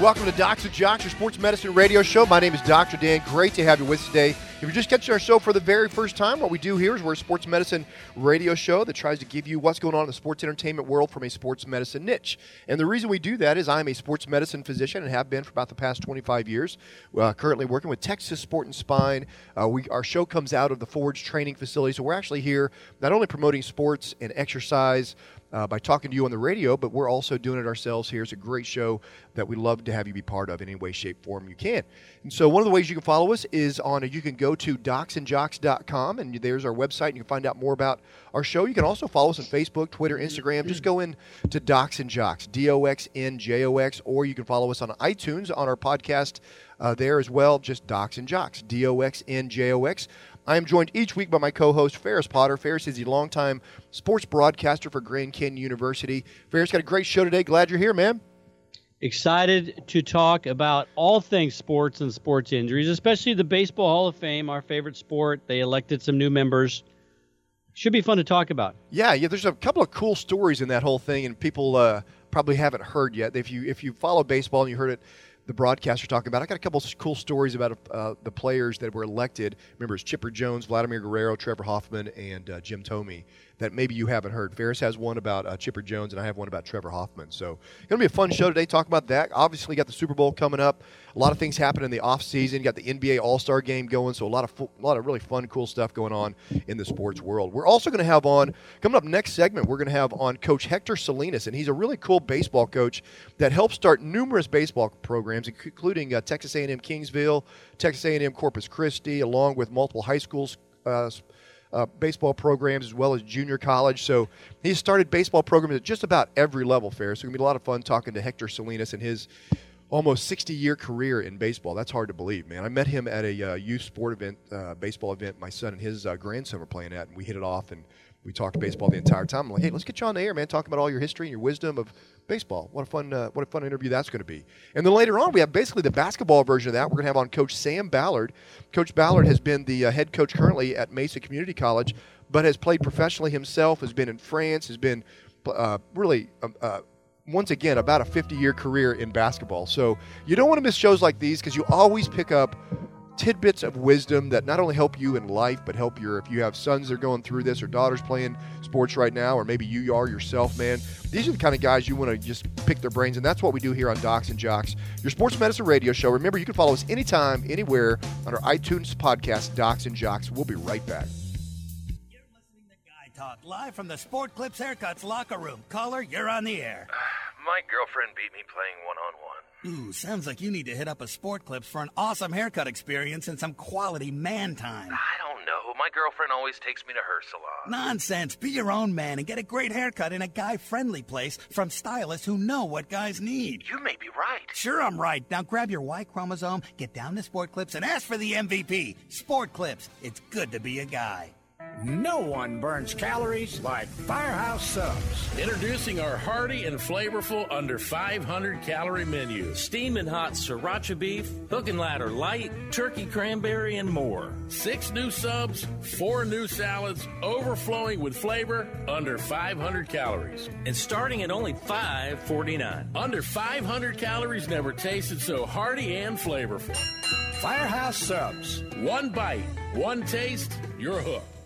welcome to Docs and Jocks, your sports medicine radio show. My name is Dr. Dan. Great to have you with us today. If you're just catching our show for the very first time, what we do here is we're a sports medicine radio show that tries to give you what's going on in the sports entertainment world from a sports medicine niche. And the reason we do that is I'm a sports medicine physician and have been for about the past 25 years. Uh, currently working with Texas Sport and Spine. Uh, we our show comes out of the Forge Training Facility, so we're actually here not only promoting sports and exercise uh, by talking to you on the radio, but we're also doing it ourselves here. It's a great show that we love to have you be part of in any way, shape, form you can. And so one of the ways you can follow us is on, you can go to docsandjocks.com and there's our website and you can find out more about our show. You can also follow us on Facebook, Twitter, Instagram. Just go in to Docs and Jocks, D-O-X-N-J-O-X, or you can follow us on iTunes on our podcast uh, there as well, just Docs and Jocks, D-O-X-N-J-O-X. I am joined each week by my co-host Ferris Potter. Ferris is a longtime sports broadcaster for Grand Canyon University. Ferris got a great show today. Glad you're here, man. Excited to talk about all things sports and sports injuries, especially the Baseball Hall of Fame, our favorite sport. They elected some new members. Should be fun to talk about. Yeah, yeah. There's a couple of cool stories in that whole thing, and people uh, probably haven't heard yet. If you if you follow baseball and you heard it the broadcaster talking about. I got a couple cool stories about uh, the players that were elected. Remember, it's Chipper Jones, Vladimir Guerrero, Trevor Hoffman, and uh, Jim Thome that maybe you haven't heard. Ferris has one about uh, Chipper Jones, and I have one about Trevor Hoffman. So, going to be a fun show today. Talk about that. Obviously, got the Super Bowl coming up. A lot of things happen in the off season. Got the NBA All Star Game going. So a lot of a lot of really fun, cool stuff going on in the sports world. We're also going to have on coming up next segment. We're going to have on Coach Hector Salinas, and he's a really cool baseball coach that helped start numerous baseball programs, including uh, Texas A&M Kingsville, Texas A&M Corpus Christi, along with multiple high schools. Uh, uh, baseball programs as well as junior college. So he started baseball programs at just about every level fair. So it's going to be a lot of fun talking to Hector Salinas and his almost 60 year career in baseball. That's hard to believe, man. I met him at a uh, youth sport event, uh, baseball event, my son and his uh, grandson were playing at, and we hit it off and we talked baseball the entire time. I'm like, hey, let's get you on the air, man. Talk about all your history and your wisdom of baseball. What a fun, uh, what a fun interview that's going to be. And then later on, we have basically the basketball version of that. We're going to have on Coach Sam Ballard. Coach Ballard has been the uh, head coach currently at Mesa Community College, but has played professionally himself. Has been in France. Has been uh, really. Um, uh, once again, about a 50 year career in basketball. So, you don't want to miss shows like these because you always pick up tidbits of wisdom that not only help you in life, but help your, if you have sons that are going through this or daughters playing sports right now, or maybe you are yourself, man. These are the kind of guys you want to just pick their brains, and that's what we do here on Docs and Jocks, your sports medicine radio show. Remember, you can follow us anytime, anywhere on our iTunes podcast, Docs and Jocks. We'll be right back. You're listening to Guy Talk live from the Sport Clips Haircuts locker room. Caller, you're on the air. My girlfriend beat me playing one on one. Ooh, sounds like you need to hit up a Sport Clips for an awesome haircut experience and some quality man time. I don't know. My girlfriend always takes me to her salon. Nonsense. Be your own man and get a great haircut in a guy friendly place from stylists who know what guys need. You may be right. Sure, I'm right. Now grab your Y chromosome, get down to Sport Clips, and ask for the MVP. Sport Clips. It's good to be a guy. No one burns calories like Firehouse Subs. Introducing our hearty and flavorful under 500 calorie menu. Steaming hot sriracha beef, hook and ladder light, turkey cranberry, and more. Six new subs, four new salads, overflowing with flavor, under 500 calories. And starting at only $5.49. Under 500 calories never tasted so hearty and flavorful. Firehouse Subs. One bite, one taste, you're hooked.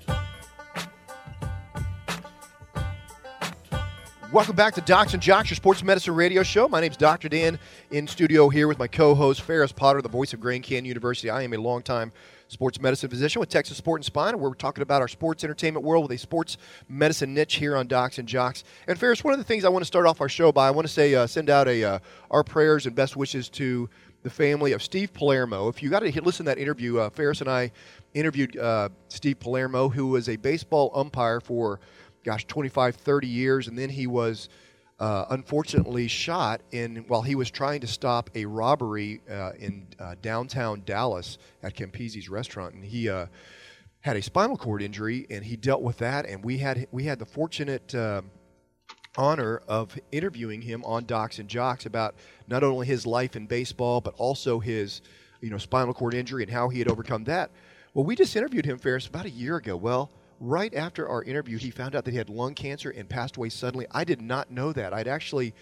Welcome back to Docs and Jocks, your sports medicine radio show. My name is Dr. Dan in studio here with my co-host Ferris Potter, the voice of Grand Canyon University. I am a longtime sports medicine physician with Texas Sport and Spine. We're talking about our sports entertainment world with a sports medicine niche here on Docs and Jocks. And Ferris, one of the things I want to start off our show by, I want to say, uh, send out a uh, our prayers and best wishes to the family of Steve Palermo. If you got to listen to that interview, uh, Ferris and I interviewed uh, Steve Palermo, who was a baseball umpire for gosh, 25, 30 years, and then he was uh, unfortunately shot in while he was trying to stop a robbery uh, in uh, downtown Dallas at Campisi's restaurant, and he uh, had a spinal cord injury, and he dealt with that, and we had we had the fortunate. Uh, honor of interviewing him on Docs and Jocks about not only his life in baseball but also his you know spinal cord injury and how he had overcome that. Well, we just interviewed him, Ferris, about a year ago. Well, right after our interview, he found out that he had lung cancer and passed away suddenly. I did not know that. I'd actually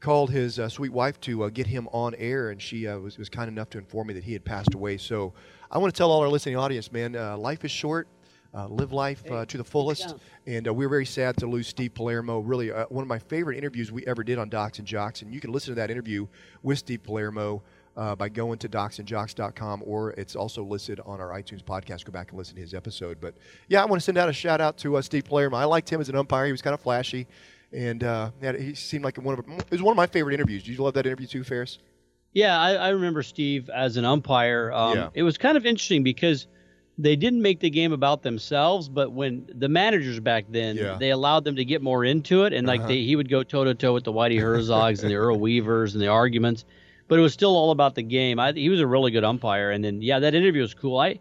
called his uh, sweet wife to uh, get him on air, and she uh, was was kind enough to inform me that he had passed away. So I want to tell all our listening audience, man, uh, life is short. Uh, live life uh, to the fullest, and uh, we're very sad to lose Steve Palermo. Really, uh, one of my favorite interviews we ever did on Docs and Jocks, and you can listen to that interview with Steve Palermo uh, by going to docsandjocks.com, or it's also listed on our iTunes podcast. Go back and listen to his episode. But yeah, I want to send out a shout out to uh, Steve Palermo. I liked him as an umpire. He was kind of flashy, and uh, yeah, he seemed like one of it was one of my favorite interviews. Did you love that interview too, Ferris? Yeah, I, I remember Steve as an umpire. Um, Yeah. It was kind of interesting because they didn't make the game about themselves, but when the managers back then, Yeah. they allowed them to get more into it, and like Uh-huh. they, he would go toe to toe with the Whitey Herzogs and the Earl Weavers and the arguments, but it was still all about the game. I, he was a really good umpire, and then yeah, that interview was cool. I,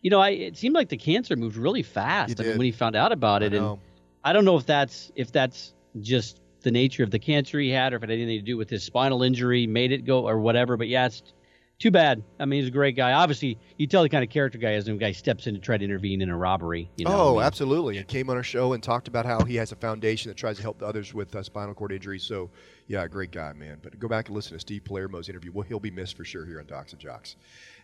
you know, I it seemed like the cancer moved really fast. I mean, when he found out about it, I and. I don't know if that's if that's just the nature of the cancer he had, or if it had anything to do with his spinal injury, made it go, or whatever. But yeah, it's too bad. I mean, he's a great guy. Obviously, you tell the kind of character guy is when a guy steps in to try to intervene in a robbery. You know, oh, I mean, absolutely. He came on our show and talked about how he has a foundation that tries to help others with uh, spinal cord injuries. So, yeah, great guy, man. But go back and listen to Steve Palermo's interview. Well, he'll be missed for sure here on Docs and Jocks.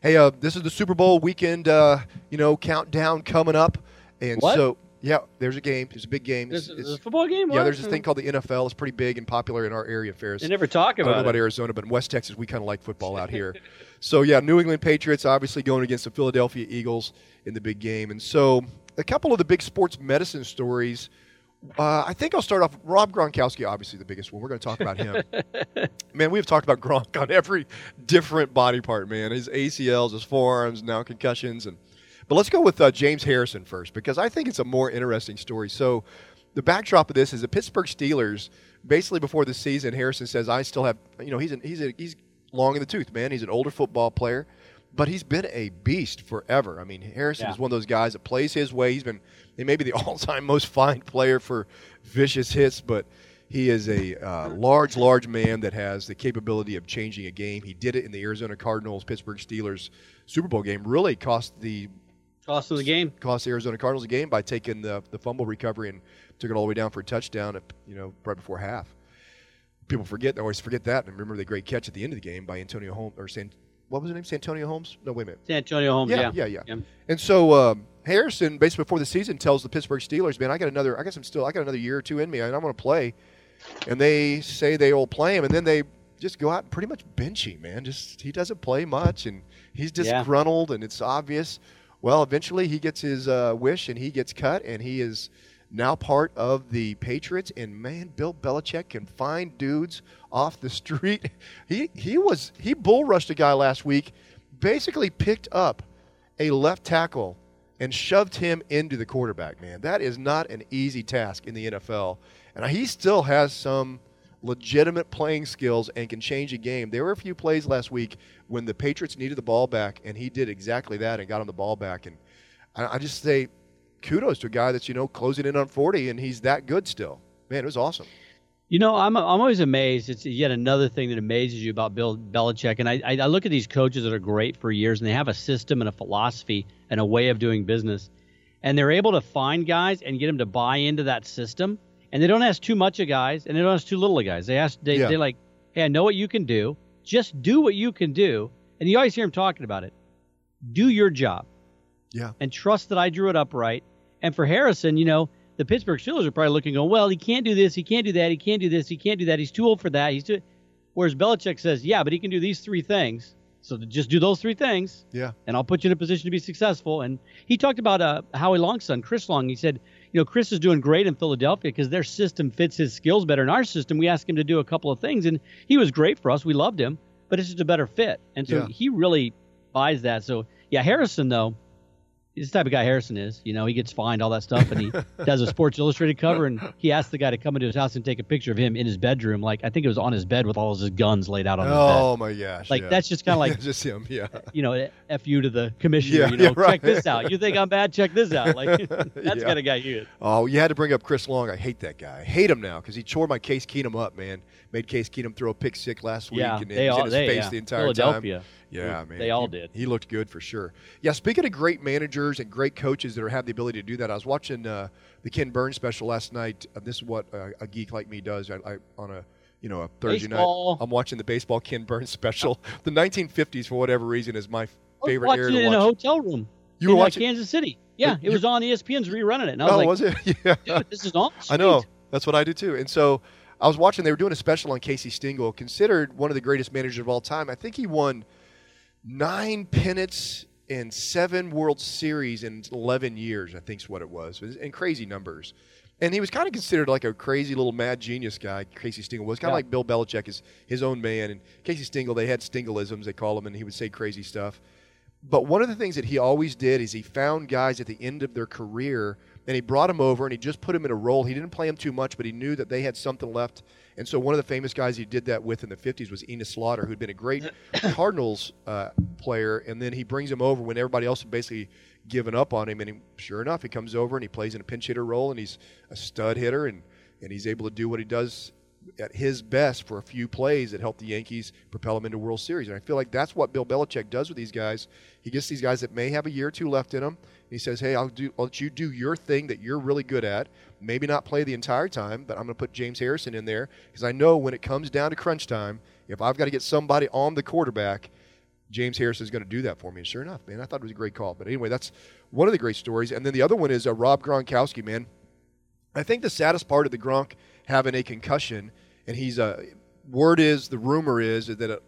Hey, uh, this is the Super Bowl weekend, uh, you know, countdown coming up. And What? so, yeah, there's a game. There's a big game. There's, It's- a football game. yeah, What? there's this thing called the NFL. It's pretty big and popular in our area, Ferris. They never talk about. I don't know about about it. Arizona, but in West Texas, we kind of like football out here. so yeah, New England Patriots obviously going against the Philadelphia Eagles in the big game, and so a couple of the big sports medicine stories. Uh, I think I'll start off. Rob Gronkowski, obviously the biggest one. We're going to talk about him. man, we've talked about Gronk on every different body part. Man, his ACLs, his forearms, now concussions, and but let's go with uh, James Harrison first because I think it's a more interesting story. So, the backdrop of this is the Pittsburgh Steelers. Basically, before the season, Harrison says, "I still have, you know, he's an, he's a, he's long in the tooth, man. He's an older football player, but he's been a beast forever. I mean, Harrison Yeah. is one of those guys that plays his way. He's been he may be the all-time most fine player for vicious hits, but he is a uh, large, large man that has the capability of changing a game. He did it in the Arizona Cardinals Pittsburgh Steelers Super Bowl game. Really cost the Cost of the game. cost the Arizona Cardinals a game by taking the the fumble recovery and took it all the way down for a touchdown. At, you know, right before half. People forget. They always forget that. And remember the great catch at the end of the game by Antonio Holmes or San. What was his name? Santonio Holmes? No, wait a minute. Santonio Holmes. Yeah, Yeah, yeah, yeah. And so um, Harrison, basically before the season, tells the Pittsburgh Steelers, "Man, I got another, I got some still, I got another year or two in me, and I want to play." And they say they will play him, and then they just go out and pretty much bench him, man. Just he doesn't play much, and he's Yeah. disgruntled, and it's obvious. Well, eventually he gets his uh, wish, and he gets cut, and he is now part of the Patriots. And man, Bill Belichick can find dudes off the street. He he was he bull rushed a guy last week, basically picked up a left tackle and shoved him into the quarterback. Man, that is not an easy task in the NFL, and he still has some legitimate playing skills and can change a game. There were a few plays last week when the Patriots needed the ball back, and he did exactly that and got him the ball back. And I, I just say kudos to a guy that's you know closing in on 40, and he's that good still. Man, it was awesome. You know, I'm I'm always amazed. It's yet another thing that amazes you about Bill Belichick. And I, I look at these coaches that are great for years, and they have a system and a philosophy and a way of doing business, and they're able to find guys and get them to buy into that system. And they don't ask too much of guys, and they don't ask too little of guys. They ask they Yeah. they like, hey, I know what you can do. Just do what you can do. And you always hear him talking about it. Do your job Yeah. and trust that I drew it up right. And for Harrison, you know, the Pittsburgh Steelers are probably looking, going, well, he can't do this, he can't do that, he can't do this, he can't do that. He's too old for that. He's too. Whereas Belichick says, yeah, but he can do these three things. So just do those three things, Yeah. and I'll put you in a position to be successful. And he talked about uh, Howie Long's son, Chris Long. He said, you know, Chris is doing great in Philadelphia because their system fits his skills better. In our system, we asked him to do a couple of things, and he was great for us. We loved him, but it's just a better fit. And so Yeah. he really buys that. So yeah, Harrison though, he's the type of guy Harrison is. You know, he gets fined all that stuff, and he does a Sports Illustrated cover, and he asked the guy to come into his house and take a picture of him in his bedroom. Like I think it was on his bed with all his guns laid out on his bed. Oh my gosh. Like yeah. that's just kind of like just him. Yeah. you know, f you to the commissioner. Yeah, you know, yeah, right. check this out. You think I'm bad? Check this out. Like that's Yeah. kind of guy is. Oh, you had to bring up Chris Long. I hate that guy. I hate him now because he tore my Case Keenum up, man. Made Case Keenum throw a pick six last week, Yeah, and they all in his they, face yeah. the entire Philadelphia. time. Yeah, They all he, did. He looked good for sure. Yeah, speaking of great managers and great coaches that are, have the ability to do that, I was watching uh, the Ken Burns special last night. Uh, this is what uh, a geek like me does. I, I on a you know, a Thursday Baseball. night. I'm watching the baseball Ken Burns special. The 1950s, for whatever reason, is my favorite I was watching era it to in a hotel room. You were in uh, watching- Kansas City. Yeah, it was on ESPN's rerunning it, and I was oh, like, was it? Yeah. dude, this is on. I know. That's what I do too. And so I was watching. They were doing a special on Casey Stengel, considered one of the greatest managers of all time. I think he won nine pennants and seven World Series in 11 years. I think think's what it was, and crazy numbers. And he was kind of considered like a crazy little mad genius guy. Casey Stengel was kind of Yeah. like Bill Belichick is his own man. And Casey Stengel, they had Stengelisms, they call him, and he would say crazy stuff. But one of the things that he always did is he found guys at the end of their career and he brought him over and he just put him in a role. He didn't play him too much, but he knew that they had something left. And so one of the famous guys he did that with in the 50s was Enos Slaughter, who'd been a great Cardinals uh, player. And then he brings him over when everybody else had basically given up on him. And he, sure enough, he comes over and he plays in a pinch hitter role and he's a stud hitter and, and he's able to do what he does at his best for a few plays that help the Yankees propel them into World Series. And I feel like that's what Bill Belichick does with these guys. He gets these guys that may have a year or two left in them. He says, "Hey, I'll do. I'll let you do your thing that you're really good at. Maybe not play the entire time, but I'm going to put James Harrison in there because I know when it comes down to crunch time, if I've got to get somebody on the quarterback." James Harrison is going to do that for me. And sure enough, man, I thought it was a great call. But anyway, that's one of the great stories. And then the other one is uh, Rob Gronkowski, man. I think the saddest part of the Gronk having a concussion, and he's uh, word is the rumor is that uh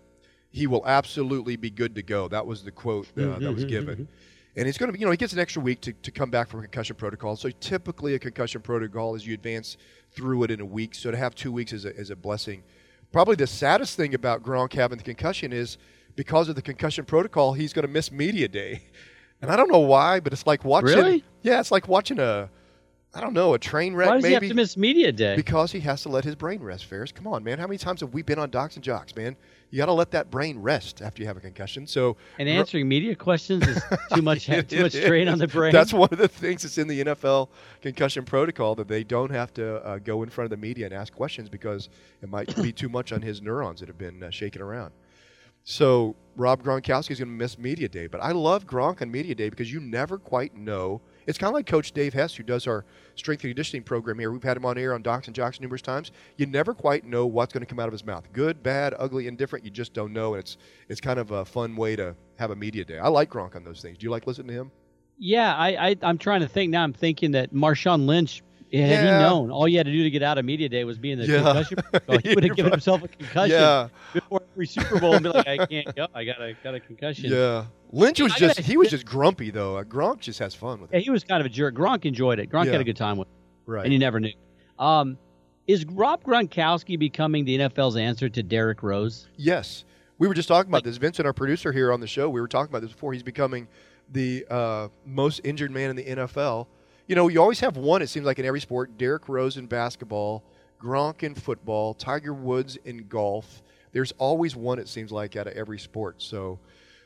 he will absolutely be good to go. That was the quote uh, that was given. And it's going to be, you know, he gets an extra week to, to come back from a concussion protocol. So typically, a concussion protocol is you advance through it in a week. So to have two weeks is a, is a blessing. Probably the saddest thing about Gronk having the concussion is because of the concussion protocol, he's going to miss media day. And I don't know why, but it's like watching. Really? Yeah, it's like watching a, I don't know, a train wreck Why does maybe. he have to miss media day? Because he has to let his brain rest, Ferris. Come on, man. How many times have we been on Docs and Jocks, man? You got to let that brain rest after you have a concussion. So, and answering media questions is too much It too much strain on the brain. That's one of the things that's in the NFL concussion protocol that they don't have to uh, go in front of the media and ask questions because it might be too much on his neurons that have been uh, shaking around. So Rob Gronkowski is going to miss media day, but I love Gronk on media day because you never quite know. It's kind of like Coach Dave Hess, who does our strength and conditioning program here. We've had him on air on Docs and Jocks numerous times. You never quite know what's going to come out of his mouth. Good, bad, ugly, indifferent. You just don't know, and it's it's kind of a fun way to have a media day. I like Gronk on those things. Do you like listening to him? yeah, I, I I'm trying to think now. I'm thinking that Marshawn Lynch. Had he Yeah. known, all you had to do to get out of media day was be in the Yeah. concussion. he would have given himself a concussion Yeah. before every Super Bowl and be like, "I can't go. I got a got a concussion." Yeah, Lynch was I just gotta- he was just grumpy though. Uh, Gronk just has fun with Yeah, it. he was kind of a jerk. Gronk enjoyed it. Gronk Yeah. had a good time with it, Right. and you never knew. Um, is Rob Gronkowski becoming the NFL's answer to Derrick Rose? Yes, we were just talking about this. Vincent, our producer here on the show, we were talking about this before. He's becoming the uh, most injured man in the NFL. You know, you always have one. It seems like in every sport: Derrick Rose in basketball, Gronk in football, Tiger Woods in golf. There's always one. It seems like out of every sport. So.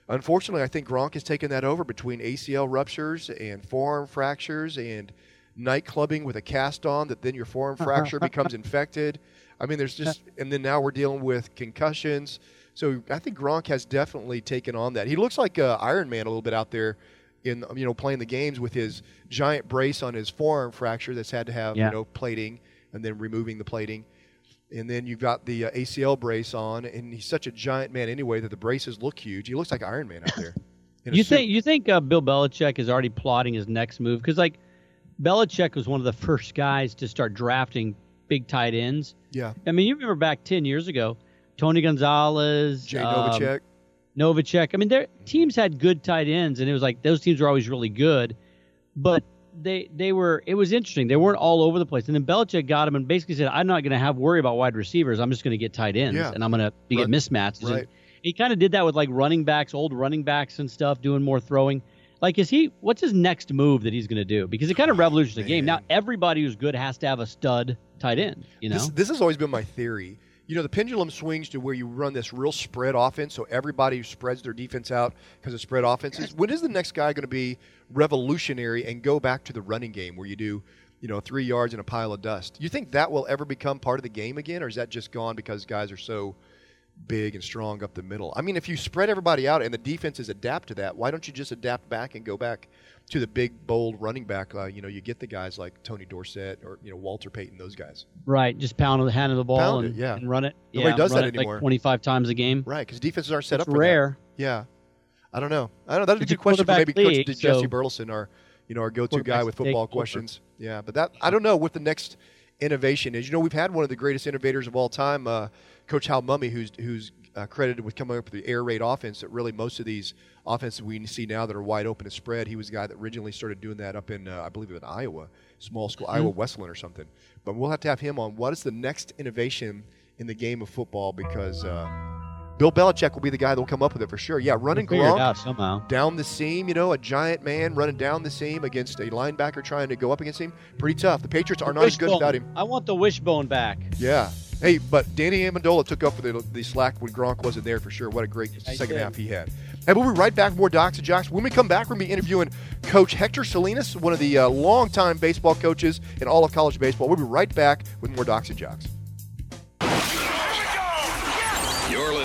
Unfortunately, I think Gronk has taken that over between ACL ruptures and forearm fractures and night clubbing with a cast on that then your forearm fracture becomes infected. I mean, there's just, and then now we're dealing with concussions. So I think Gronk has definitely taken on that. He looks like uh, Iron Man a little bit out there in, you know, playing the games with his giant brace on his forearm fracture that's had to have, Yeah. you know, plating and then removing the plating. And then you've got the uh, ACL brace on, and he's such a giant man anyway that the braces look huge. He looks like Iron Man out there. You suit. think you think uh, Bill Belichick is already plotting his next move? Because like Belichick was one of the first guys to start drafting big tight ends. Yeah. I mean, you remember back ten years ago, Tony Gonzalez, Jay um, Novacek. Novacek. I mean, their teams had good tight ends, and it was like those teams were always really good, but they they were. It was interesting. They weren't all over the place. And then Belichick got him and basically said, "I'm not going to have worry about wide receivers. I'm just going to get tight ends, Yeah. and I'm going to get Right. mismatches." Right. he kind of did that with like running backs, old running backs and stuff, doing more throwing. Like, is he? What's his next move that he's going to do? Because it kind of oh, revolutionized the game. Now everybody who's good has to have a stud tight end. You know, This, this has always been my theory. You know, the pendulum swings to where you run this real spread offense, so everybody spreads their defense out because of spread offenses. When is the next guy going to be revolutionary and go back to the running game where you do, you know, three yards and a pile of dust? You think that will ever become part of the game again, or is that just gone because guys are so big and strong up the middle? I mean, if you spread everybody out and the defenses adapt to that, why don't you just adapt back and go back to the big, bold running back. Uh, you know, you get the guys like Tony Dorsett or you know Walter Payton, those guys. Right, just pound the hand of the ball and, yeah. and run it. Nobody yeah, does that anymore. Like 25 times a game. Right, because defenses aren't set It's up for rare. that. Yeah, I don't know. I don't know. That's a good question for maybe quarterback Coach league, Jesse so- Burleson, our you know our go-to guy with football over. questions. Yeah, but that I don't know what the next innovation is. You know, we've had one of the greatest innovators of all time, uh, Coach Hal Mumme, who's who's uh, credited with coming up with the air raid offense. That really most of these offenses we see now that are wide open and spread. He was the guy that originally started doing that up in uh, I believe in Iowa, small school, Iowa Wesleyan or something. But we'll have to have him on. What is the next innovation in the game of football? Because uh, Bill Belichick will be the guy that will come up with it for sure. Yeah, running Gronk somehow. down the seam, you know, a giant man running down the seam against a linebacker trying to go up against him. Pretty tough. The Patriots are not as good without him. I want the wishbone back. Yeah. Hey, but Danny Amendola took up for the, the slack when Gronk wasn't there for sure. What a great I second did. half he had. And we'll be right back. with More Docs and Jocks. When we come back, we're going to be interviewing Coach Hector Salinas, one of the uh, longtime baseball coaches in all of college baseball. We'll be right back with more Docs and Jocks.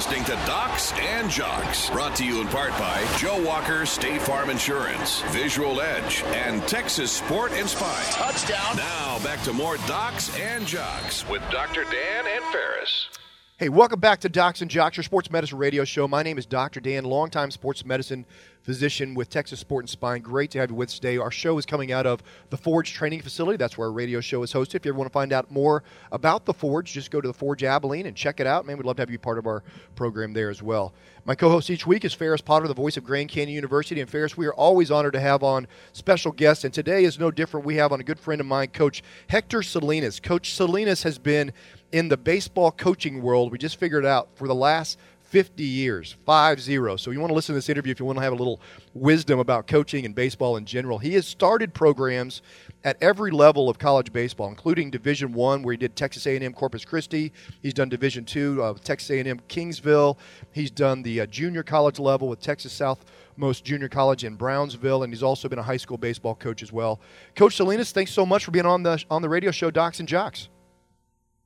Listening to Docs and Jocks, brought to you in part by Joe Walker State Farm Insurance, Visual Edge, and Texas Sport and Spine. Touchdown. Now back to more Docs and Jocks with Dr. Dan and Ferris. Hey, welcome back to Docs and Jocks, your sports medicine radio show. My name is Dr. Dan, longtime sports medicine physician with Texas Sport and Spine. Great to have you with us today. Our show is coming out of the Forge Training Facility. That's where our radio show is hosted. If you ever want to find out more about the Forge, just go to the Forge Abilene and check it out. Man, we'd love to have you part of our program there as well. My co-host each week is Ferris Potter, the voice of Grand Canyon University. And Ferris, we are always honored to have on special guests, and today is no different. We have on a good friend of mine, Coach Hector Salinas. Coach Salinas has been in the baseball coaching world. We just figured out for the last 50 years, 5 0. So you want to listen to this interview if you want to have a little wisdom about coaching and baseball in general. He has started programs at every level of college baseball, including Division One, where he did Texas A&M Corpus Christi. He's done Division Two, uh, Texas A&M Kingsville. He's done the uh, junior college level with Texas Southmost Junior College in Brownsville, and he's also been a high school baseball coach as well. Coach Salinas, thanks so much for being on the on the radio show Docs and Jocks.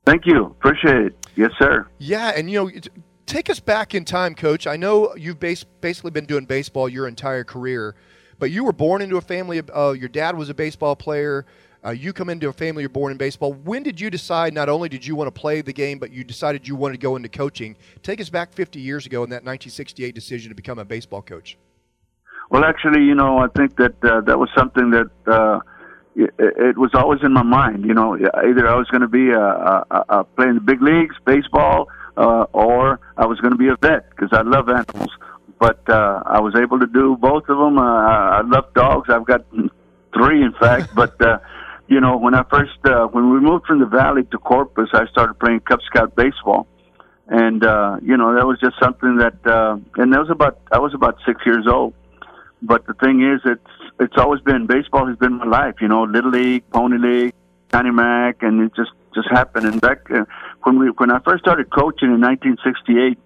Thank you. Appreciate it. Yes, sir. Yeah, and you know, take us back in time, Coach. I know you've bas- basically been doing baseball your entire career, but you were born into a family. Of, uh, your dad was a baseball player. Uh, you come into a family you're born in baseball. When did you decide not only did you want to play the game, but you decided you wanted to go into coaching? Take us back 50 years ago in that 1968 decision to become a baseball coach. Well, actually, you know, I think that uh, that was something that uh, it, was always in my mind. You know, either I was going to be a, a, a playing the big leagues, baseball, uh, or I was going to be a vet because I love animals. But uh, I was able to do both of them. Uh, I love dogs. I've got three, in fact. but uh, you know, when I first uh, when we moved from the valley to Corpus, I started playing Cub Scout baseball. And uh, you know that was just something that, uh, and that was about I was about six years old, but the thing is, it's it's always been baseball has been my life. You know, little league, pony league, Connie Mack, and it just just happened. And back uh, when we when I first started coaching in 1968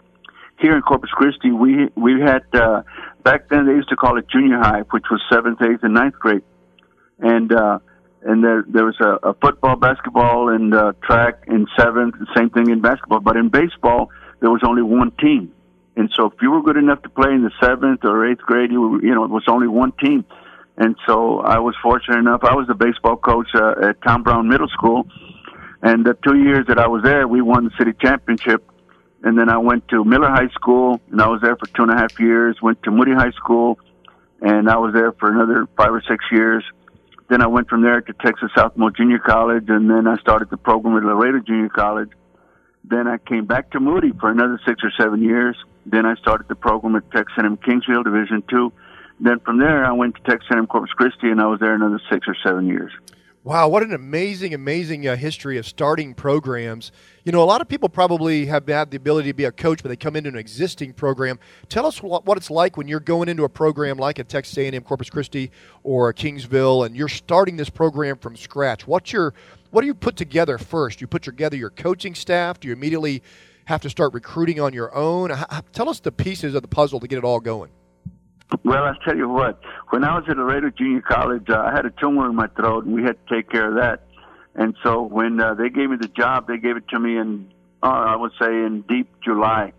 here in Corpus Christi, we we had uh, back then they used to call it junior high, which was seventh, eighth, and ninth grade, and uh, and there there was a, a football, basketball, and uh, track in seventh. Same thing in basketball, but in baseball there was only one team. And so, if you were good enough to play in the seventh or eighth grade, you were, you know it was only one team. And so, I was fortunate enough. I was the baseball coach uh, at Tom Brown Middle School, and the two years that I was there, we won the city championship. And then I went to Miller High School, and I was there for two and a half years. Went to Moody High School, and I was there for another five or six years. Then I went from there to Texas Southmost Junior College, and then I started the program at Laredo Junior College. Then I came back to Moody for another six or seven years. Then I started the program at Texas A&M Kingsville Division Two. Then from there, I went to Texas A&M Corpus Christi, and I was there another six or seven years. Wow, what an amazing, amazing uh, history of starting programs. You know, a lot of people probably have had the ability to be a coach, but they come into an existing program. Tell us what, it's like when you're going into a program like a Texas A&M Corpus Christi or Kingsville, and you're starting this program from scratch. What's your what do you put together first? You put together your coaching staff. Do you immediately have to start recruiting on your own? Tell us the pieces of the puzzle to get it all going. Well, I'll tell you what. When I was at Laredo Junior College, uh, I had a tumor in my throat, and we had to take care of that. And so when uh, they gave me the job, they gave it to me in, uh, I would say, in deep July.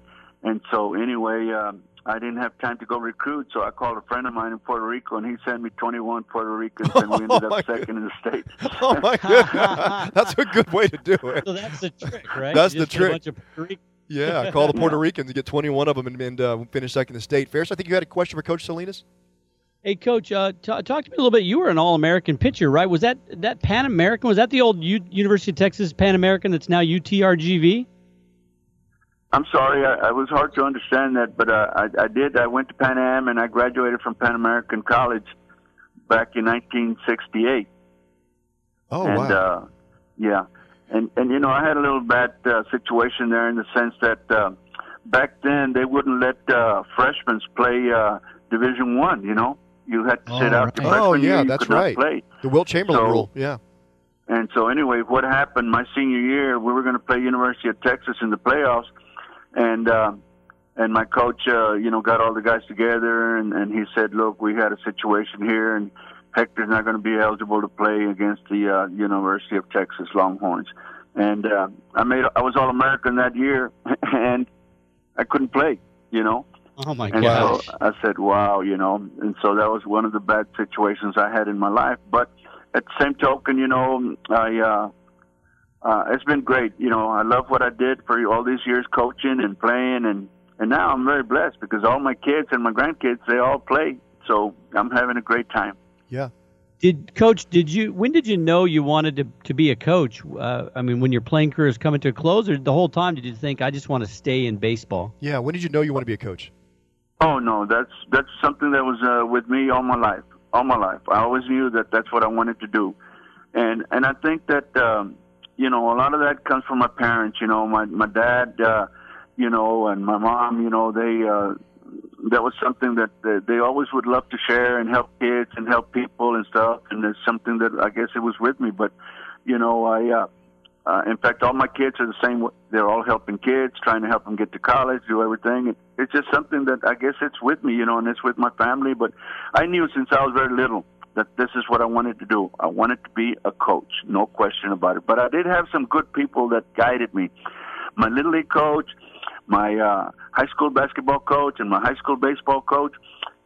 And so anyway, um, I didn't have time to go recruit, so I called a friend of mine in Puerto Rico, and he sent me 21 Puerto Ricans, and we ended Oh, up second in the state. Oh my goodness, that's a good way to do it. So that's the trick, right? That's You the just get a trick. Bunch of Puerto Yeah, call the Puerto Ricans and get 21 of them and, and uh, finish second in the state. Ferris, I think you had a question for Coach Salinas. Hey, Coach, uh, t- talk to me a little bit. You were an All-American pitcher, right? Was that that Pan American? Was that the old U- University of Texas Pan American that's now UTRGV? I'm sorry, I, I was hard to understand that, but uh, I, I did. I went to Pan Am, and I graduated from Pan American College back in 1968. Oh and, wow. Uh, yeah, and and you know I had a little bad uh, situation there in the sense that uh, back then they wouldn't let uh, freshmen play uh, Division One. You know, you had to sit Oh, out the right. freshman Oh, yeah, you that's right. Play. the Wilt Chamberlain so- rule. Yeah. And so anyway, what happened my senior year, we were going to play University of Texas in the playoffs, and uh, and my coach, uh, you know, got all the guys together, and, and he said, look, we had a situation here, and Hector's not going to be eligible to play against the uh, University of Texas Longhorns. And uh, I made, I was All American that year, and I couldn't play, you know. Oh my And gosh! so I said, wow, you know, and so that was one of the bad situations I had in my life. But at the same token, you know, I, uh, uh, it's been great. You know, I love what I did for all these years coaching and playing and, and now I'm very blessed because all my kids and my grandkids, they all play. So I'm having a great time. Yeah. Did Coach? Did you? When did you know you wanted to to be a coach? Uh, I mean, when your playing career is coming to a close, or the whole time did you think I just want to stay in baseball? Yeah. When did you know you want to be a coach? Oh no, that's that's something that was uh, with me all my life, all my life. I always knew that that's what I wanted to do, and and I think that um, you know a lot of that comes from my parents. You know, my my dad, uh, you know, and my mom. You know, they uh, that was something that they, they always would love to share and help kids and help people and stuff. And it's something that I guess it was with me. But you know, I. Uh, uh, in fact, all my kids are the same. They're all helping kids, trying to help them get to college, do everything. It's just something that I guess it's with me, you know, and it's with my family. But I knew since I was very little that this is what I wanted to do. I wanted to be a coach, no question about it. But I did have some good people that guided me. My little league coach, my uh, high school basketball coach, and my high school baseball coach.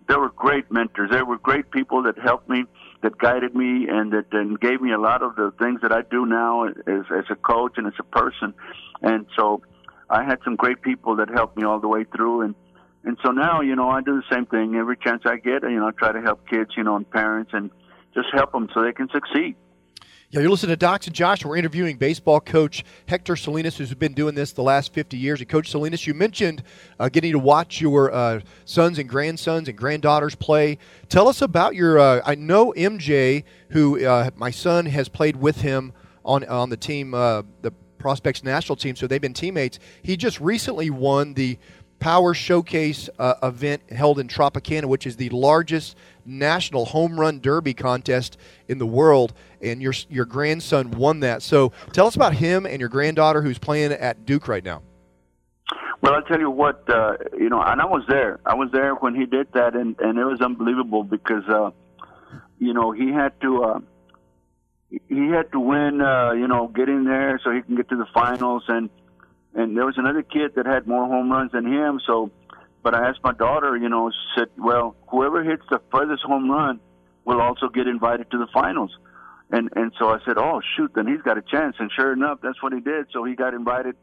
They were great mentors. They were great people that helped me, that guided me, and that and gave me a lot of the things that I do now as as a coach and as a person. And so, I had some great people that helped me all the way through. And and so now, you know, I do the same thing every chance I get. You know, I try to help kids, you know, and parents, and just help them so they can succeed. Yeah, you're listening to Docs and Jocks. We're interviewing baseball coach Hector Salinas, who's been doing this the last 50 years. And Coach Salinas, you mentioned uh, getting to watch your uh, sons and grandsons and granddaughters play. Tell us about your. Uh, I know MJ, who uh, my son has played with him on on the team, uh, the Prospects national team. So they've been teammates. He just recently won the Power Showcase uh, event held in Tropicana, which is the largest national home run derby contest in the world, and your your grandson won that. So tell us about him and your granddaughter who's playing at Duke right now. Well, I'll tell you what, uh, you know, and I was there. I was there when he did that, and, and it was unbelievable because, uh, you know, he had to, uh, he had to win, uh, you know, get in there so he can get to the finals, and and there was another kid that had more home runs than him. So, but I asked my daughter, you know, said, well, whoever hits the furthest home run will also get invited to the finals. And and so I said, oh shoot, then he's got a chance. And sure enough, that's what he did. So he got invited.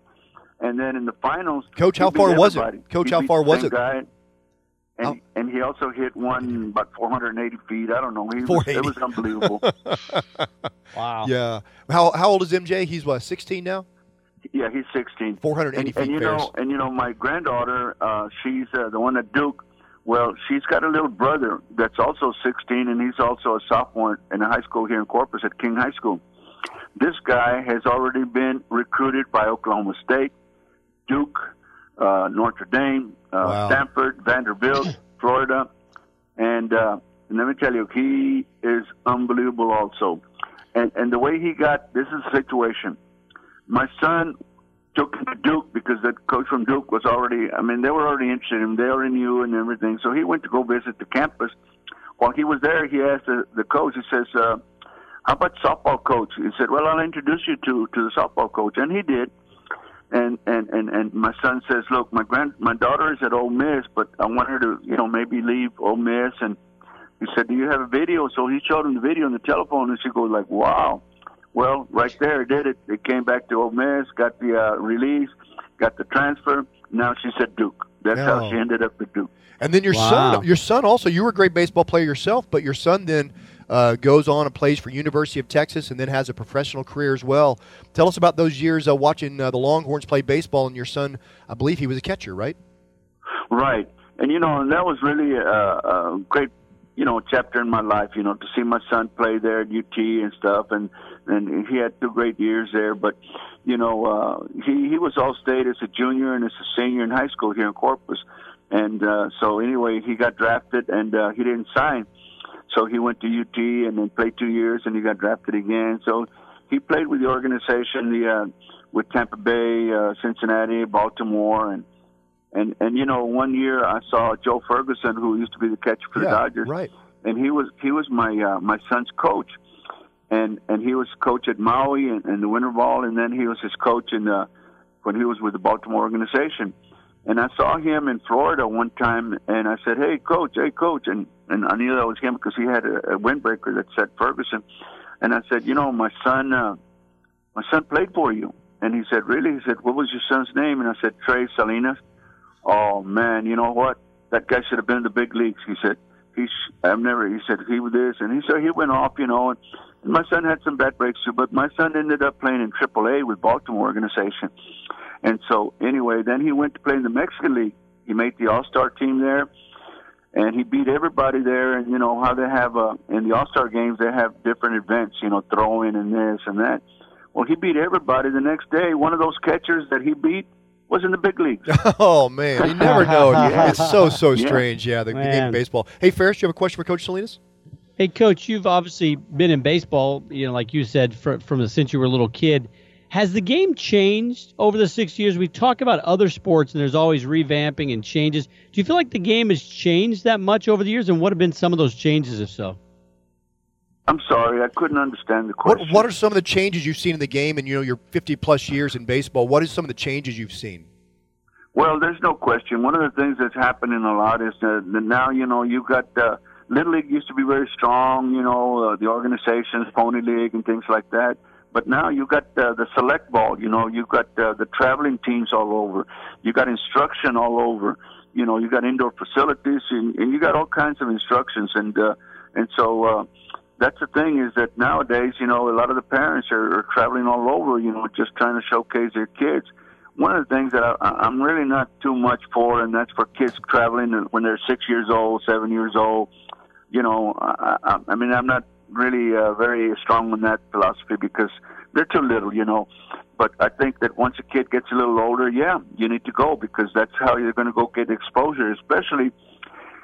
And then in the finals, Coach, how beat far was it? Coach, He how far was it? Guy, and How- and he also hit one about 480 feet. I don't know. He was, it was unbelievable. Wow. Yeah. How how old is MJ? He's what 16 now. Yeah, he's 16. 480 and, feet. and you know, and you know, my granddaughter, uh, she's uh, the one at Duke. Well, she's got a little brother that's also 16, and he's also a sophomore in a high school here in Corpus at King High School. This guy has already been recruited by Oklahoma State, Duke, uh, Notre Dame, uh, Wow. Stanford, Vanderbilt, Florida, and uh, and let me tell you, he is unbelievable also. And and the way he got this is the situation. My son took him to Duke because the coach from Duke was already. I mean, they were already interested in him. They already knew and everything. So he went to go visit the campus. While he was there, he asked the, the coach. He says, uh, "How about softball coach?" He said, "Well, I'll introduce you to to the softball coach," and he did. and and and and my son says, "Look, my grand my daughter is at Ole Miss, but I want her to, you know, maybe leave Ole Miss." And he said, "Do you have a video?" So he showed him the video on the telephone, and she goes like, "Wow." Well, right there, it did it. It came back to Ole Miss, got the uh, release, got the transfer. Now she's at Duke. That's oh. how she ended up at Duke. And then your wow. son, your son also, you were a great baseball player yourself, but your son then uh, goes on and plays for University of Texas, and then has a professional career as well. Tell us about those years uh, watching uh, the Longhorns play baseball, and your son, I believe he was a catcher, right? Right, and you know, and that was really a, a great, you know, chapter in my life. You know, to see my son play there at UT and stuff, and and he had two great years there. But you know, uh, he he was all state as a junior and as a senior in high school here in Corpus. And uh, so anyway, he got drafted and uh, he didn't sign. So he went to UT and then played two years, and he got drafted again. So he played with the organization, the uh, with Tampa Bay, uh, Cincinnati, Baltimore, and and and you know, one year I saw Joe Ferguson, who used to be the catcher for yeah, the Dodgers, right? And he was he was my uh, my son's coach, and and he was coach at Maui and, and the Winter Ball, and then he was his coach in uh, when he was with the Baltimore organization. And I saw him in Florida one time, and I said, "Hey, coach! Hey, coach!" And and I knew that was him because he had a, a windbreaker that said Ferguson. And I said, "You know, my son, uh, my son played for you." And he said, "Really?" He said, "What was your son's name?" And I said, "Trey Salinas." Oh man, you know what? That guy should have been in the big leagues. He said, "He's I've never." He said he was this, and he said he went off, you know. And, and my son had some bad breaks too, but my son ended up playing in triple A with Baltimore organization. And so anyway, then he went to play in the Mexican League. He made the All Star team there, and he beat everybody there. And you know how they have uh, in the All Star games they have different events, you know, throwing and this and that. Well, he beat everybody. The next day, one of those catchers that he beat was in the big leagues. oh man, you never know. yeah. It's so so strange. Yeah, yeah the, the, game of baseball. Hey, Ferris, you have a question for Coach Salinas? Hey, Coach, you've obviously been in baseball. You know, like you said, for, from the since you were a little kid. Has the game changed over the six years? We talk about other sports and there's always revamping and changes. Do you feel like the game has changed that much over the years? And what have been some of those changes, if so? I'm sorry, I couldn't understand the question. What, what are some of the changes you've seen in the game and you know your 50 plus years in baseball? What are some of the changes you've seen? Well, there's no question. One of the things that's happening a lot is that now you know you've got uh, Little League used to be very strong. You know uh, the organizations, Pony League, and things like that. But now you've got uh, the select ball. You know, you've got uh, the traveling teams all over. You've got instruction all over. You know, you've got indoor facilities, and, and you got all kinds of instructions. And uh, and so uh, that's the thing is that nowadays, you know, a lot of the parents are, are traveling all over. You know, just trying to showcase their kids. One of the things that I, I'm really not too much for, and that's for kids traveling when they're six years old, seven years old. You know, I, I, mean, I'm not really uh, very strong on that philosophy because they're too little, you know. But I think that once a kid gets a little older, yeah, you need to go because that's how you're going to go get exposure, especially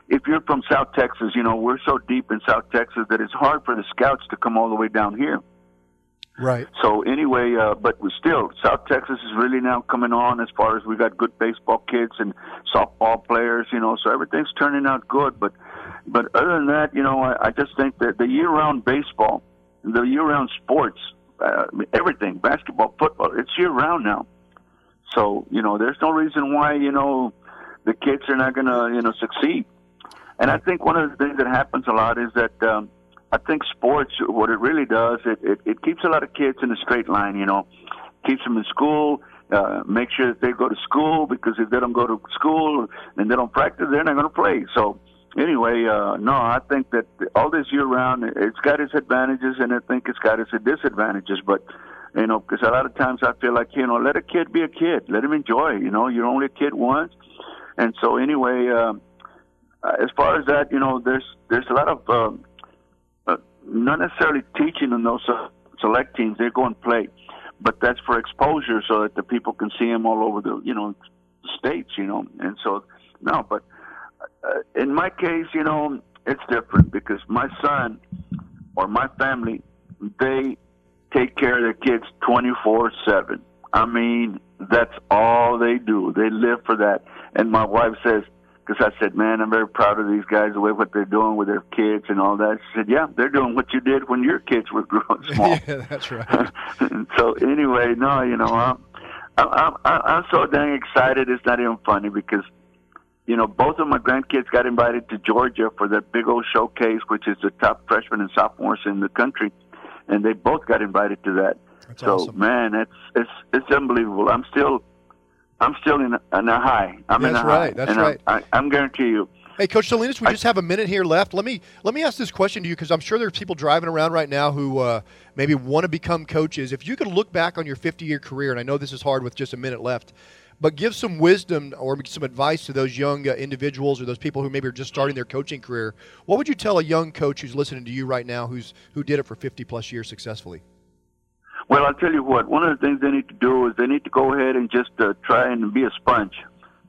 if you're from South Texas. You know, we're so deep in South Texas that it's hard for the scouts to come all the way down here. Right. So anyway, uh, but we still South Texas is really now coming on as far as we got good baseball kids and softball players, you know. So everything's turning out good. But but other than that, you know, I, I just think that the year-round baseball, the year-round sports, uh, everything, basketball, football, it's year-round now. So you know, there's no reason why you know the kids are not going to you know succeed. And I think one of the things that happens a lot is that um, I think sports, what it really does, it, it, it keeps a lot of kids in a straight line. You know, keeps them in school. Uh, make sure that they go to school because if they don't go to school and they don't practice, they're not going to play. So anyway, uh, no, I think that all this year round, it's got its advantages, and I think it's got its disadvantages. But you know, because a lot of times I feel like you know, let a kid be a kid, let him enjoy. You know, you're only a kid once, and so anyway, uh, as far as that, you know, there's there's a lot of uh, uh, not necessarily teaching in those uh, select teams. They go and play, but that's for exposure, so that the people can see them all over the you know states. You know, and so no, but uh, in my case, you know, it's different because my son or my family, they take care of their kids 24 7. I mean, that's all they do. They live for that. And my wife says, because I said, man, I'm very proud of these guys, the way what they're doing with their kids and all that. She said, yeah, they're doing what you did when your kids were growing small. yeah, that's right. so anyway, no, you know, I'm, I'm, I'm, I'm so dang excited. It's not even funny because, you know, both of my grandkids got invited to Georgia for that big old showcase, which is the top freshmen and sophomores in the country, and they both got invited to that. That's so, awesome. man, it's it's it's unbelievable. I'm still, I'm still in a, in a high. I'm in a right, high. that's and right. I, I, I'm guarantee you. Hey, Coach Salinas, we just have a minute here left. Let me let me ask this question to you because I'm sure there's people driving around right now who uh, maybe want to become coaches. If you could look back on your 50 year career, and I know this is hard with just a minute left, but give some wisdom or some advice to those young uh, individuals or those people who maybe are just starting their coaching career. What would you tell a young coach who's listening to you right now, who's who did it for 50 plus years successfully? Well, I'll tell you what. One of the things they need to do is they need to go ahead and just uh, try and be a sponge.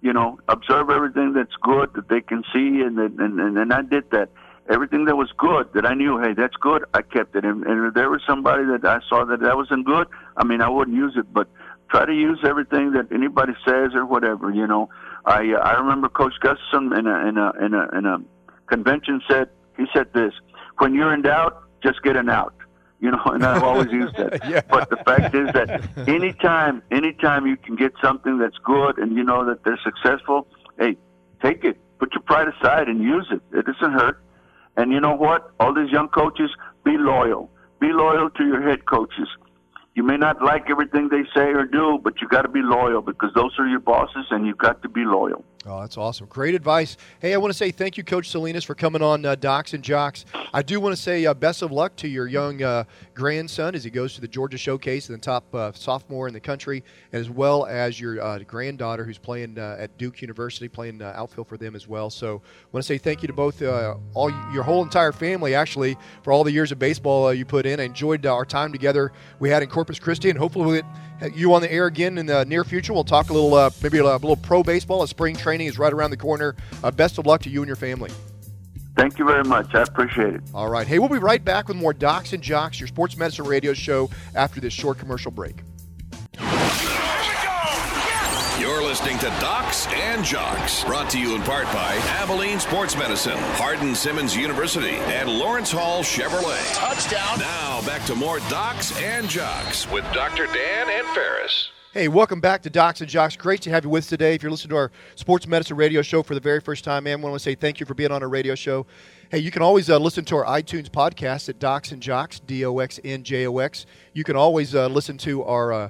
You know, observe everything that's good that they can see, and and and, and I did that. Everything that was good that I knew, hey, that's good. I kept it. And, and if there was somebody that I saw that that wasn't good, I mean, I wouldn't use it. But try to use everything that anybody says or whatever. You know, I uh, I remember Coach Gustafson in a in a in a in a convention said he said this: when you're in doubt, just get an out. You know, and I've always used that. Yeah. But the fact is that anytime, anytime you can get something that's good and you know that they're successful, hey, take it. Put your pride aside and use it. It doesn't hurt. And you know what? All these young coaches, be loyal. Be loyal to your head coaches. You may not like everything they say or do, but you got to be loyal because those are your bosses, and you've got to be loyal. Oh, that's awesome. Great advice. Hey, I want to say thank you, Coach Salinas, for coming on uh, Docs and Jocks. I do want to say uh, best of luck to your young uh, grandson as he goes to the Georgia Showcase, the top uh, sophomore in the country, as well as your uh, granddaughter who's playing uh, at Duke University, playing outfield for them as well. So I want to say thank you to both, all your whole entire family, actually, for all the years of baseball you put in. I enjoyed our time together we had in Corpus Christi, and hopefully we'll get you on the air again in the near future. We'll talk a little, uh, maybe a, little pro baseball. as spring training is right around the corner. Uh, best of luck to you and your family. Thank you very much. I appreciate it. All right. Hey, we'll be right back with more Docs and Jocks, your sports medicine radio show, after this short commercial break. You're listening to Docs and Jocks, brought to you in part by Abilene Sports Medicine, Hardin Simmons University, and Lawrence Hall Chevrolet. Touchdown. Now back to more Docs and Jocks with Dr. Dan and Ferris. Hey, welcome back to Docs and Jocks. Great to have you with us today. If you're listening to our sports medicine radio show for the very first time, man, I want to say thank you for being on our radio show. Hey, you can always uh, listen to our iTunes podcast at Docs and Jocks, D O X N J O X. You can always uh, listen to our uh,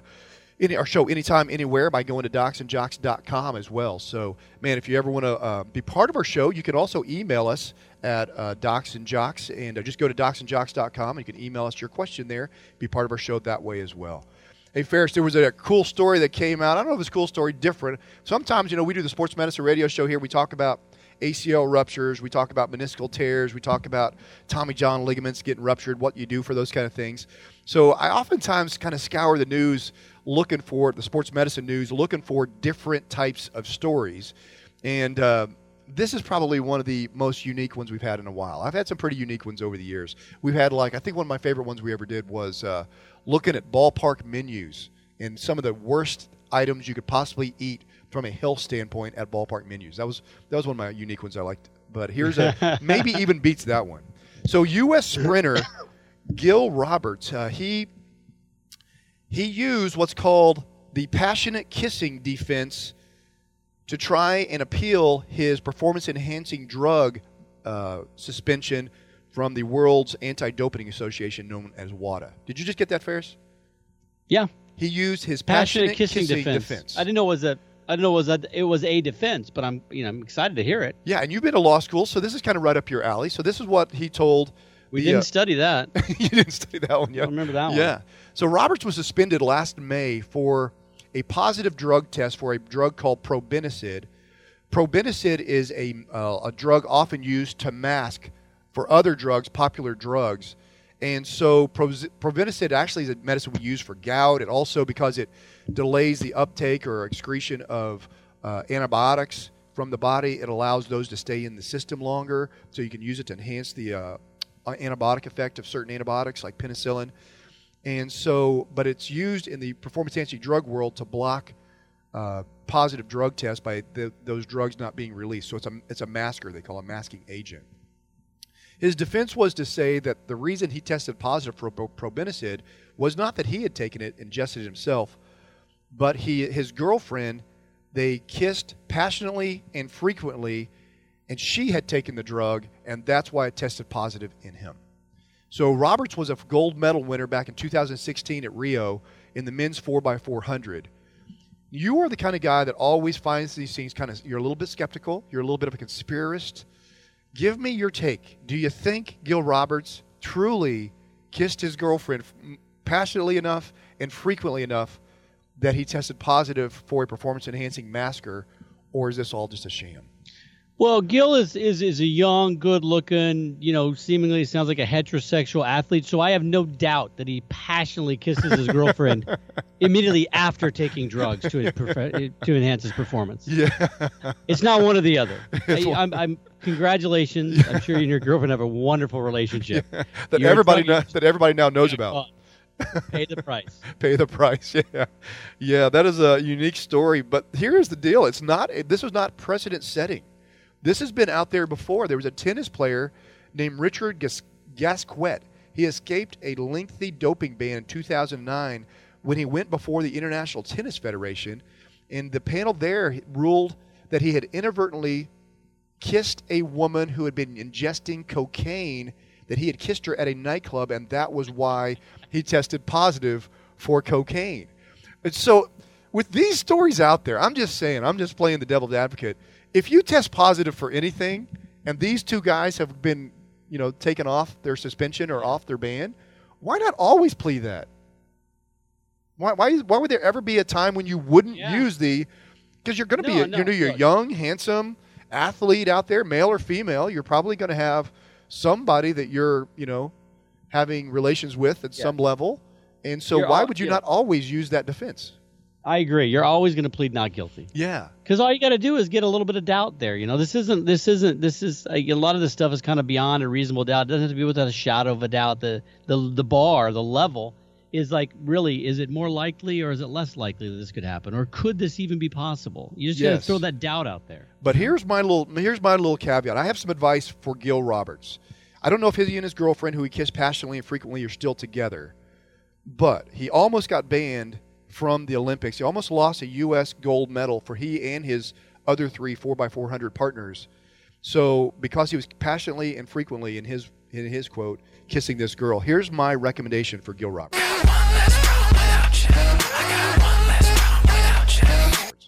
any, our show anytime, anywhere by going to docsandjocks.com as well. So, man, if you ever want to uh, be part of our show, you can also email us at uh, Docs and Jocks, and uh, just go to docsandjocks.com and you can email us your question there. Be part of our show that way as well. Hey, Ferris, there was a cool story that came out. I don't know if it's a cool story, different. Sometimes, you know, we do the Sports Medicine radio show here. We talk about ACL ruptures, we talk about meniscal tears, we talk about Tommy John ligaments getting ruptured, what you do for those kind of things. So I oftentimes kind of scour the news looking for the sports medicine news, looking for different types of stories. And uh, this is probably one of the most unique ones we've had in a while. I've had some pretty unique ones over the years. We've had, like, I think one of my favorite ones we ever did was uh, looking at ballpark menus and some of the worst items you could possibly eat from a health standpoint at ballpark menus. That was that was one of my unique ones I liked. But here's a maybe even beats that one. So U.S. sprinter Gil Roberts, uh, he he used what's called the passionate kissing defense to try and appeal his performance enhancing drug uh, suspension from the world's anti-doping association known as WADA. Did you just get that, Ferris? Yeah. He used his Passionate, passionate, kissing, defense. defense. I didn't know it was a. I didn't know it was a, it was a defense, but I'm you know I'm excited to hear it. Yeah, and you've been to law school, so this is kind of right up your alley. So this is what he told. We the, didn't uh, study that. you didn't study that one yet. I remember that one. Yeah. So Roberts was suspended last May for a positive drug test for a drug called probenecid. Probenecid is a, uh, a drug often used to mask for other drugs, popular drugs. And so probenecid actually is a medicine we use for gout. It also, because it delays the uptake or excretion of uh, antibiotics from the body, it allows those to stay in the system longer. So you can use it to enhance the uh, antibiotic effect of certain antibiotics like penicillin. And so, but it's used in the performance enhancing drug world to block uh, positive drug tests by the, those drugs not being released. So it's a, it's a masker, they call a masking agent. His defense was to say that the reason he tested positive for probenecid was not that he had taken it, ingested it himself, but he his girlfriend they kissed passionately and frequently, and she had taken the drug, and that's why it tested positive in him. So Roberts was a gold medal winner back in 2016 at Rio in the men's 4x400. You are the kind of guy that always finds these things kind of, you're a little bit skeptical, you're a little bit of a conspiracist. Give me your take. Do you think Gil Roberts truly kissed his girlfriend passionately enough and frequently enough that he tested positive for a performance enhancing masker, or is this all just a sham? Well, Gil is, is is a young, good looking, you know, seemingly sounds like a heterosexual athlete. So I have no doubt that he passionately kisses his girlfriend immediately after taking drugs to to enhance his performance. Yeah, it's not one or the other. I, I'm, I'm congratulations. I'm sure you and your girlfriend have a wonderful relationship. Yeah, that You're everybody that everybody now knows about. Pay the price. Pay the price. Yeah, yeah. That is a unique story. But here's the deal: it's not. This was not precedent setting. This has been out there before. There was a tennis player named Richard Gas- Gasquet. He escaped a lengthy doping ban in 2009 when he went before the International Tennis Federation, and the panel there ruled that he had inadvertently kissed a woman who had been ingesting cocaine. That he had kissed her at a nightclub, and that was why he tested positive for cocaine. And so, with these stories out there, I'm just saying, I'm just playing the devil's advocate if you test positive for anything, and these two guys have been, you know, taken off their suspension or off their ban, why not always plead that? Why, why, why would there ever be a time when you wouldn't yeah. use the? Because you're going to no, be, a, no, you know, you're young, handsome athlete out there, male or female. You're probably going to have somebody that you're, you know, having relations with at yeah. some level. And so, you're why all, would you yeah. not always use that defense? I agree. You're always going to plead not guilty. Yeah. Because all you got to do is get a little bit of doubt there. You know, this isn't. This isn't. This is a, a lot of this stuff is kind of beyond a reasonable doubt. It doesn't have to be without a shadow of a doubt. The the the bar, the level is like really is it more likely or is it less likely that this could happen or could this even be possible you just yes. got to throw that doubt out there but here's my little here's my little caveat i have some advice for gil roberts i don't know if he and his girlfriend who he kissed passionately and frequently are still together but he almost got banned from the Olympics. He almost lost a U.S. gold medal for he and his other three 4x400 partners. So, because he was passionately and frequently, in his in his quote, kissing this girl, here's my recommendation for Gil Roberts.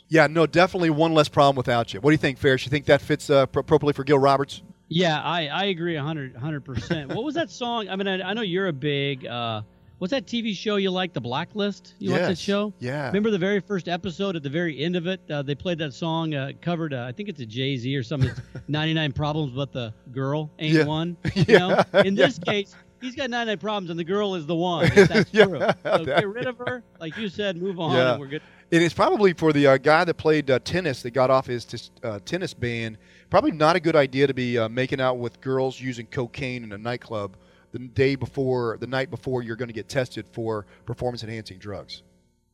Yeah, no, definitely one less problem without you. What do you think, Ferris? You think that fits uh, appropriately for Gil Roberts? Yeah, I, I agree 100 percent. What was that song? I mean, I, I know you're a big uh, What's that TV show you like, The Blacklist? You yes. like that show? Yeah. Remember the very first episode at the very end of it? Uh, they played that song, uh, covered, uh, I think it's a Jay Z or something. 99 Problems, but the girl ain't yeah. one. You yeah. know? In this yeah. case, he's got 99 problems and the girl is the one. That's yeah, true. So get rid of her. Like you said, move on yeah. and we're good. And it's probably for the uh, guy that played uh, tennis that got off his t- uh, tennis ban. Probably not a good idea to be uh, making out with girls using cocaine in a nightclub the day before, the night before you're going to get tested for performance enhancing drugs.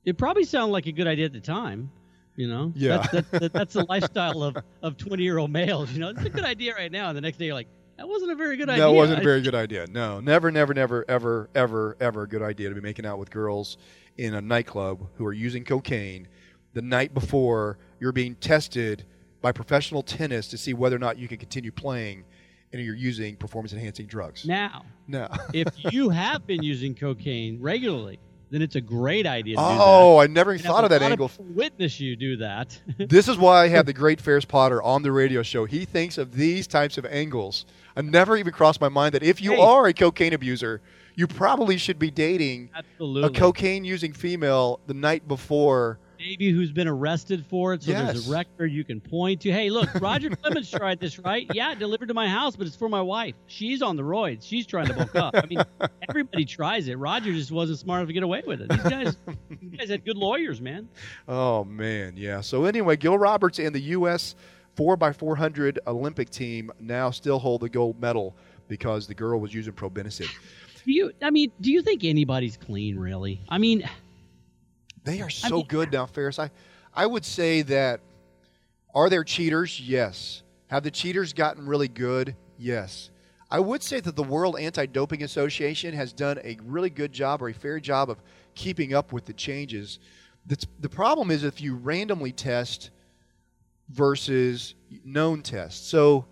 It probably sounded like a good idea at the time. You know, yeah, that's, that's, that's the lifestyle of of twenty year old males. You know, it's a good idea right now, and the next day you're like, that wasn't a very good idea. That wasn't a very good idea. No, never, never, never, ever, ever, ever a good idea to be making out with girls in a nightclub who are using cocaine the night before you're being tested by professional tennis to see whether or not you can continue playing and you're using performance enhancing drugs. Now, now, if you have been using cocaine regularly, then it's a great idea to oh, I never even thought of that angle. Of witness you do that. this is why I have the great Ferris Potter on the radio show. He thinks of these types of angles. I never even crossed my mind that if you hey. are a cocaine abuser, you probably should be dating Absolutely. a cocaine using female the night before Maybe who's been arrested for it, so yes. there's a record you can point to. Hey, look, Roger Clemens tried this, right? Yeah, delivered to my house, but it's for my wife. She's on the roids. She's trying to bulk up. I mean, everybody tries it. Roger just wasn't smart enough to get away with it. These guys, these guys had good lawyers, man. Oh man, yeah. So anyway, Gil Roberts and the U.S. 4x400 Olympic team now still hold the gold medal because the girl was using probenecid. Do you? I mean, do you think anybody's clean, really? I mean they are so I mean, good now, Ferris. I, I would say that are there cheaters? Yes. Have the cheaters gotten really good? Yes. I would say that the World Anti Doping Association has done a really good job or a fair job of keeping up with the changes. The, the problem is if you randomly test versus known tests. So,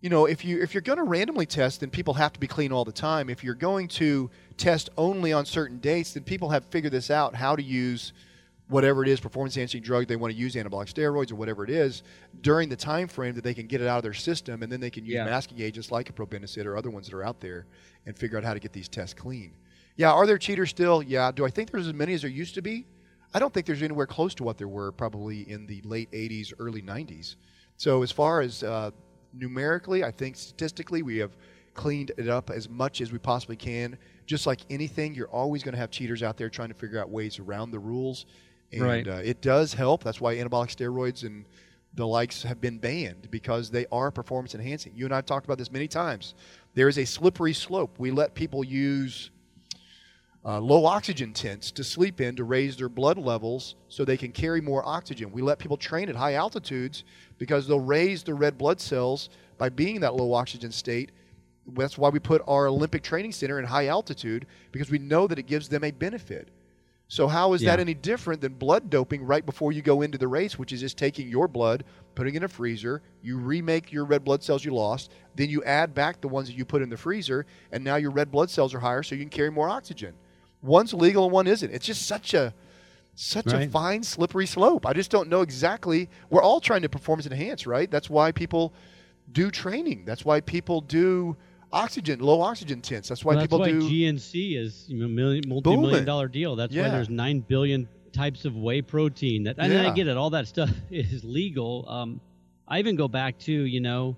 you know, if you if you're going to randomly test, then people have to be clean all the time. If you're going to test only on certain dates, then people have figured this out how to use whatever it is performance enhancing drug they want to use anabolic steroids or whatever it is during the time frame that they can get it out of their system and then they can use Yeah. masking agents like a probenecid or other ones that are out there and figure out how to get these tests clean yeah are there cheaters still yeah do i think there's as many as there used to be i don't think there's anywhere close to what there were probably in the late 80s early 90s so as far as uh, numerically i think statistically we have cleaned it up as much as we possibly can just like anything you're always going to have cheaters out there trying to figure out ways around the rules and Right. uh, it does help. That's why anabolic steroids and the likes have been banned because they are performance enhancing. You and I have talked about this many times. There is a slippery slope. We let people use uh, low oxygen tents to sleep in to raise their blood levels so they can carry more oxygen. We let people train at high altitudes because they'll raise their red blood cells by being in that low oxygen state. That's why we put our Olympic training center in high altitude because we know that it gives them a benefit. So how is that any different than blood doping right before you go into the race, which is just taking your blood, putting it in a freezer, you remake your red blood cells you lost, then you add back the ones that you put in the freezer, and now your red blood cells are higher so you can carry more oxygen. One's legal and one isn't. It's just such a such a fine slippery slope. I just don't know exactly. We're all trying to performance enhance, right? That's why people do training. That's why people do oxygen, low oxygen tents. That's why Well, that's people why do GNC is you know, million, multi-million dollar deal. That's Yeah. why there's nine billion types of whey protein. That and Yeah. I get it. All that stuff is legal. Um, I even go back to you know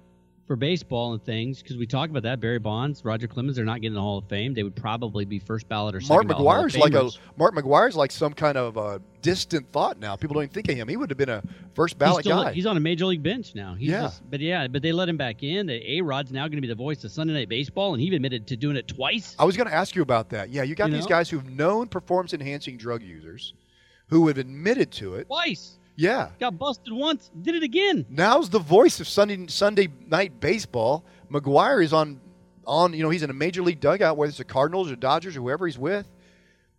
for baseball and things because we talk about that. Barry Bonds, Roger Clemens, they're not getting the Hall of Fame. They would probably be first ballot or Mark second ballot Hall of McGwire's like a Mark McGwire's like some kind of uh, distant thought now. People don't even think of him. He would have been a first He's, ballot still, guy. he's on a major league bench now. He's Yeah. just- but yeah, but they let him back in. The A Rod's now going to be the voice of Sunday Night Baseball, and he admitted to doing it twice. I was going to ask you about that. Yeah, you got You these know? guys who've known performance enhancing drug users, who have admitted to it. Twice. Yeah. Got busted once. Did it again. Now's the voice of Sunday Sunday night baseball. McGwire is on on you know he's in a major league dugout whether it's the Cardinals or Dodgers or whoever he's with.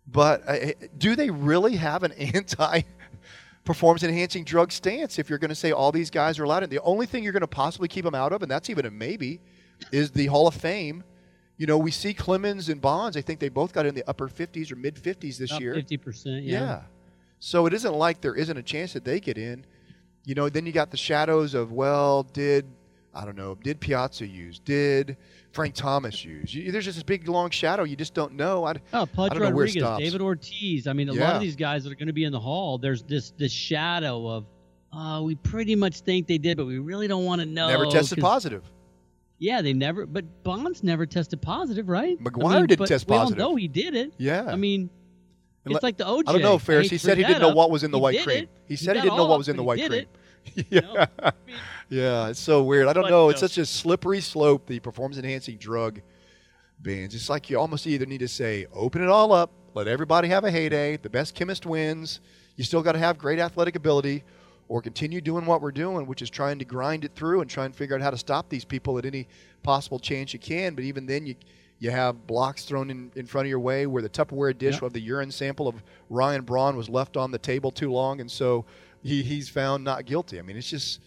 But uh, do they really have an anti performance enhancing drug stance if you're going to say all these guys are allowed? And the only thing you're going to possibly keep them out of, and that's even a maybe, is the Hall of Fame. You know, we see Clemens and Bonds. I think they both got in the upper 50s or mid 50s this year. Fifty percent. Yeah. So it isn't like there isn't a chance that they get in. You know, then you got the shadows of, well, did, I don't know, did Piazza use? Did Frank Thomas use? You, there's just this big, long shadow. You just don't know. I, Oh, I Pudge don't know where it Rodriguez. David Ortiz. I mean, a lot of these guys that are going to be in the hall. There's this this shadow of, uh, we pretty much think they did, but we really don't want to know. Never tested positive. Yeah, they never. But Bonds never tested positive, right? McGwire I mean, didn't but test we all know he did it. Yeah. I mean, it's let- like the OJ. I don't know, Ferris. He said he didn't know what was in the He white cream. it. He said he got didn't know what was in the white he cream. yeah. it. You know? I mean, Yeah, it's so weird. I don't But, know. It's uh, such a slippery slope, the performance enhancing drug bans. It's like you almost either need to say, open it all up, let everybody have a heyday, the best chemist wins. You still got to have great athletic ability, or continue doing what we're doing, which is trying to grind it through and try and figure out how to stop these people at any possible chance you can. But even then, you you have blocks thrown in, in front of your way where the Tupperware dish Yep. of the urine sample of Ryan Braun was left on the table too long, and so he, he's found not guilty. I mean, it's just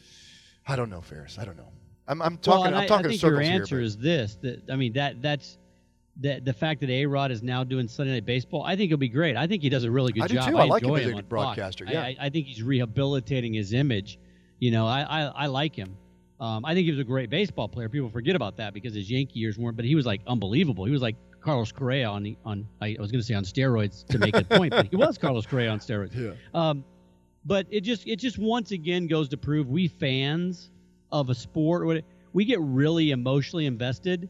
I don't know, Ferris. I don't know. I'm, I'm talking. and I'm I, talking I think your answer here. is this. That I mean, that that's that the fact that A Rod is now doing Sunday Night Baseball. I think it'll be great. I think he does a really good I do job. too. I like him as a broadcaster, I- yeah. I, I think he's rehabilitating his image. You know, I I, I like him. Um, I think he was a great baseball player. People forget about that because his Yankee years weren't. But he was like unbelievable. He was like Carlos Correa on the on. I was going to say on steroids to make a point, but he was Carlos Correa on steroids. Yeah. Um, but it just it just once again goes to prove we fans of a sport we get really emotionally invested.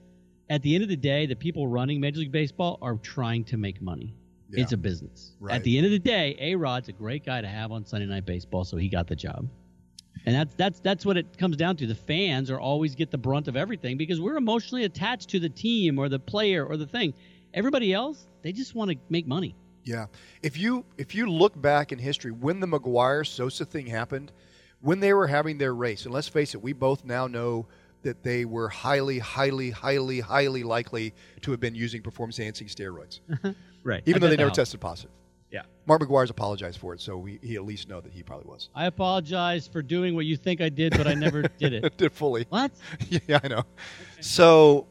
At the end of the day, the people running Major League Baseball are trying to make money. Yeah. It's a business. Right. At the end of the day, A Rod's a great guy to have on Sunday Night Baseball, so he got the job. And that's that's that's what it comes down to. The fans are always get the brunt of everything because we're emotionally attached to the team or the player or the thing. Everybody else, they just want to make money. Yeah. If you if you look back in history, when the McGwire Sosa thing happened, when they were having their race, and let's face it, we both now know that they were highly, highly, highly, highly likely to have been using performance enhancing steroids, Right. even though they never tested positive. Mark McGwire's apologized for it, so we, he at least know that he probably was. I apologize for doing what you think I did, but I never did it. did fully. What? yeah, I know. So,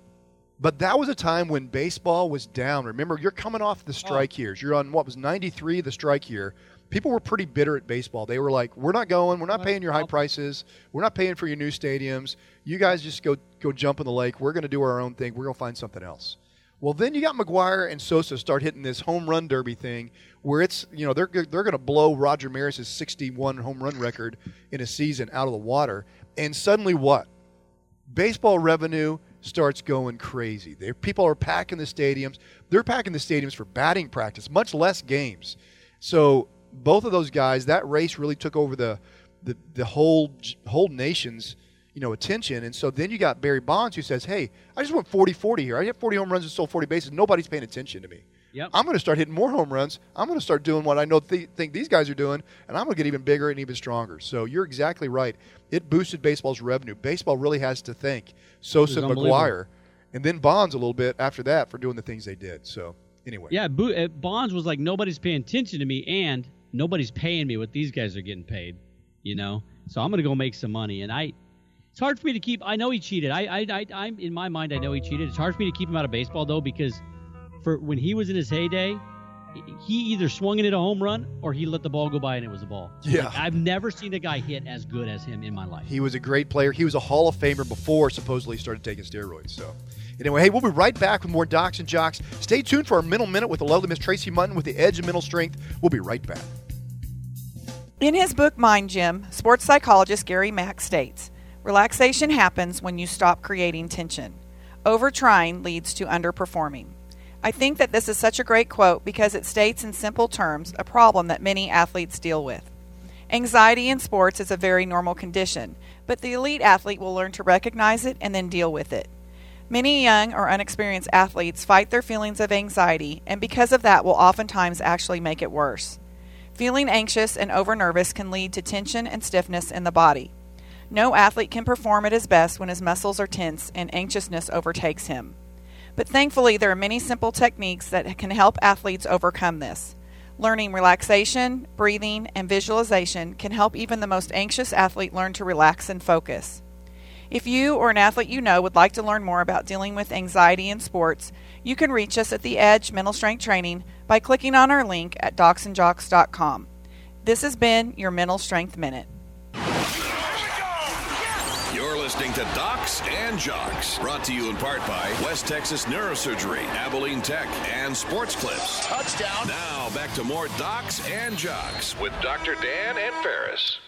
but that was a time when baseball was down. Remember, you're coming off the strike Oh. years. You're on what was 93, the strike year. People were pretty bitter at baseball. They were like, "We're not going. We're not paying your high prices. We're not paying for your new stadiums. You guys just go go jump in the lake. We're going to do our own thing. We're going to find something else." Well, then you got McGwire and Sosa start hitting this home run derby thing, where it's you know they're they're going to blow Roger Maris's 61 home run record in a season out of the water, and suddenly what? Baseball revenue starts going crazy. They, people are packing the stadiums. They're packing the stadiums for batting practice, much less games. So both of those guys, that race really took over the the, the whole whole nation's you know attention. And so then you got Barry Bonds who says, "Hey, I just went 40-40 here. I hit 40 home runs and stole 40 bases. Nobody's paying attention to me. Yep. I'm going to start hitting more home runs. I'm going to start doing what I know th- think these guys are doing, and I'm going to get even bigger and even stronger." So you're exactly right. It boosted baseball's revenue. Baseball really has to thank Sosa. McGwire, and then Bonds a little bit after that for doing the things they did. So anyway, Yeah, Bo- uh, Bonds was like nobody's paying attention to me, and nobody's paying me what these guys are getting paid. You know, so I'm gonna go make some money, and I. It's hard for me to keep. I know he cheated. I, I, I, I'm in my mind. I know he cheated. It's hard for me to keep him out of baseball though, because for when he was in his heyday, he either swung it at a home run or he let the ball go by and it was a ball. Yeah. Like, I've never seen a guy hit as good as him in my life. He was a great player. He was a Hall of Famer before supposedly he started taking steroids. So, anyway, hey, we'll be right back with more Docs and Jocks. Stay tuned for our Mental Minute with the lovely Miss Tracy Mutton with the edge of mental strength. We'll be right back. In his book Mind Gym, sports psychologist Gary Mack states Relaxation happens when you stop creating tension. Overtrying leads to underperforming. I think that this is such a great quote because it states in simple terms a problem that many athletes deal with. Anxiety in sports is a very normal condition, but the elite athlete will learn to recognize it and then deal with it. Many young or unexperienced athletes fight their feelings of anxiety, and because of that, will oftentimes actually make it worse. Feeling anxious and over nervous can lead to tension and stiffness in the body. No athlete can perform at his best when his muscles are tense and anxiousness overtakes him. But thankfully, there are many simple techniques that can help athletes overcome this. Learning relaxation, breathing, and visualization can help even the most anxious athlete learn to relax and focus. If you or an athlete you know would like to learn more about dealing with anxiety in sports, you can reach us at the Edge Mental Strength Training by clicking on our link at docsandjocks.com. This has been your Mental Strength Minute. You're listening to Docs and Jocks, brought to you in part by West Texas Neurosurgery, Abilene Tech, and Sports Clips. Touchdown. Now back to more Docs and Jocks with Dr. Dan and Ferris.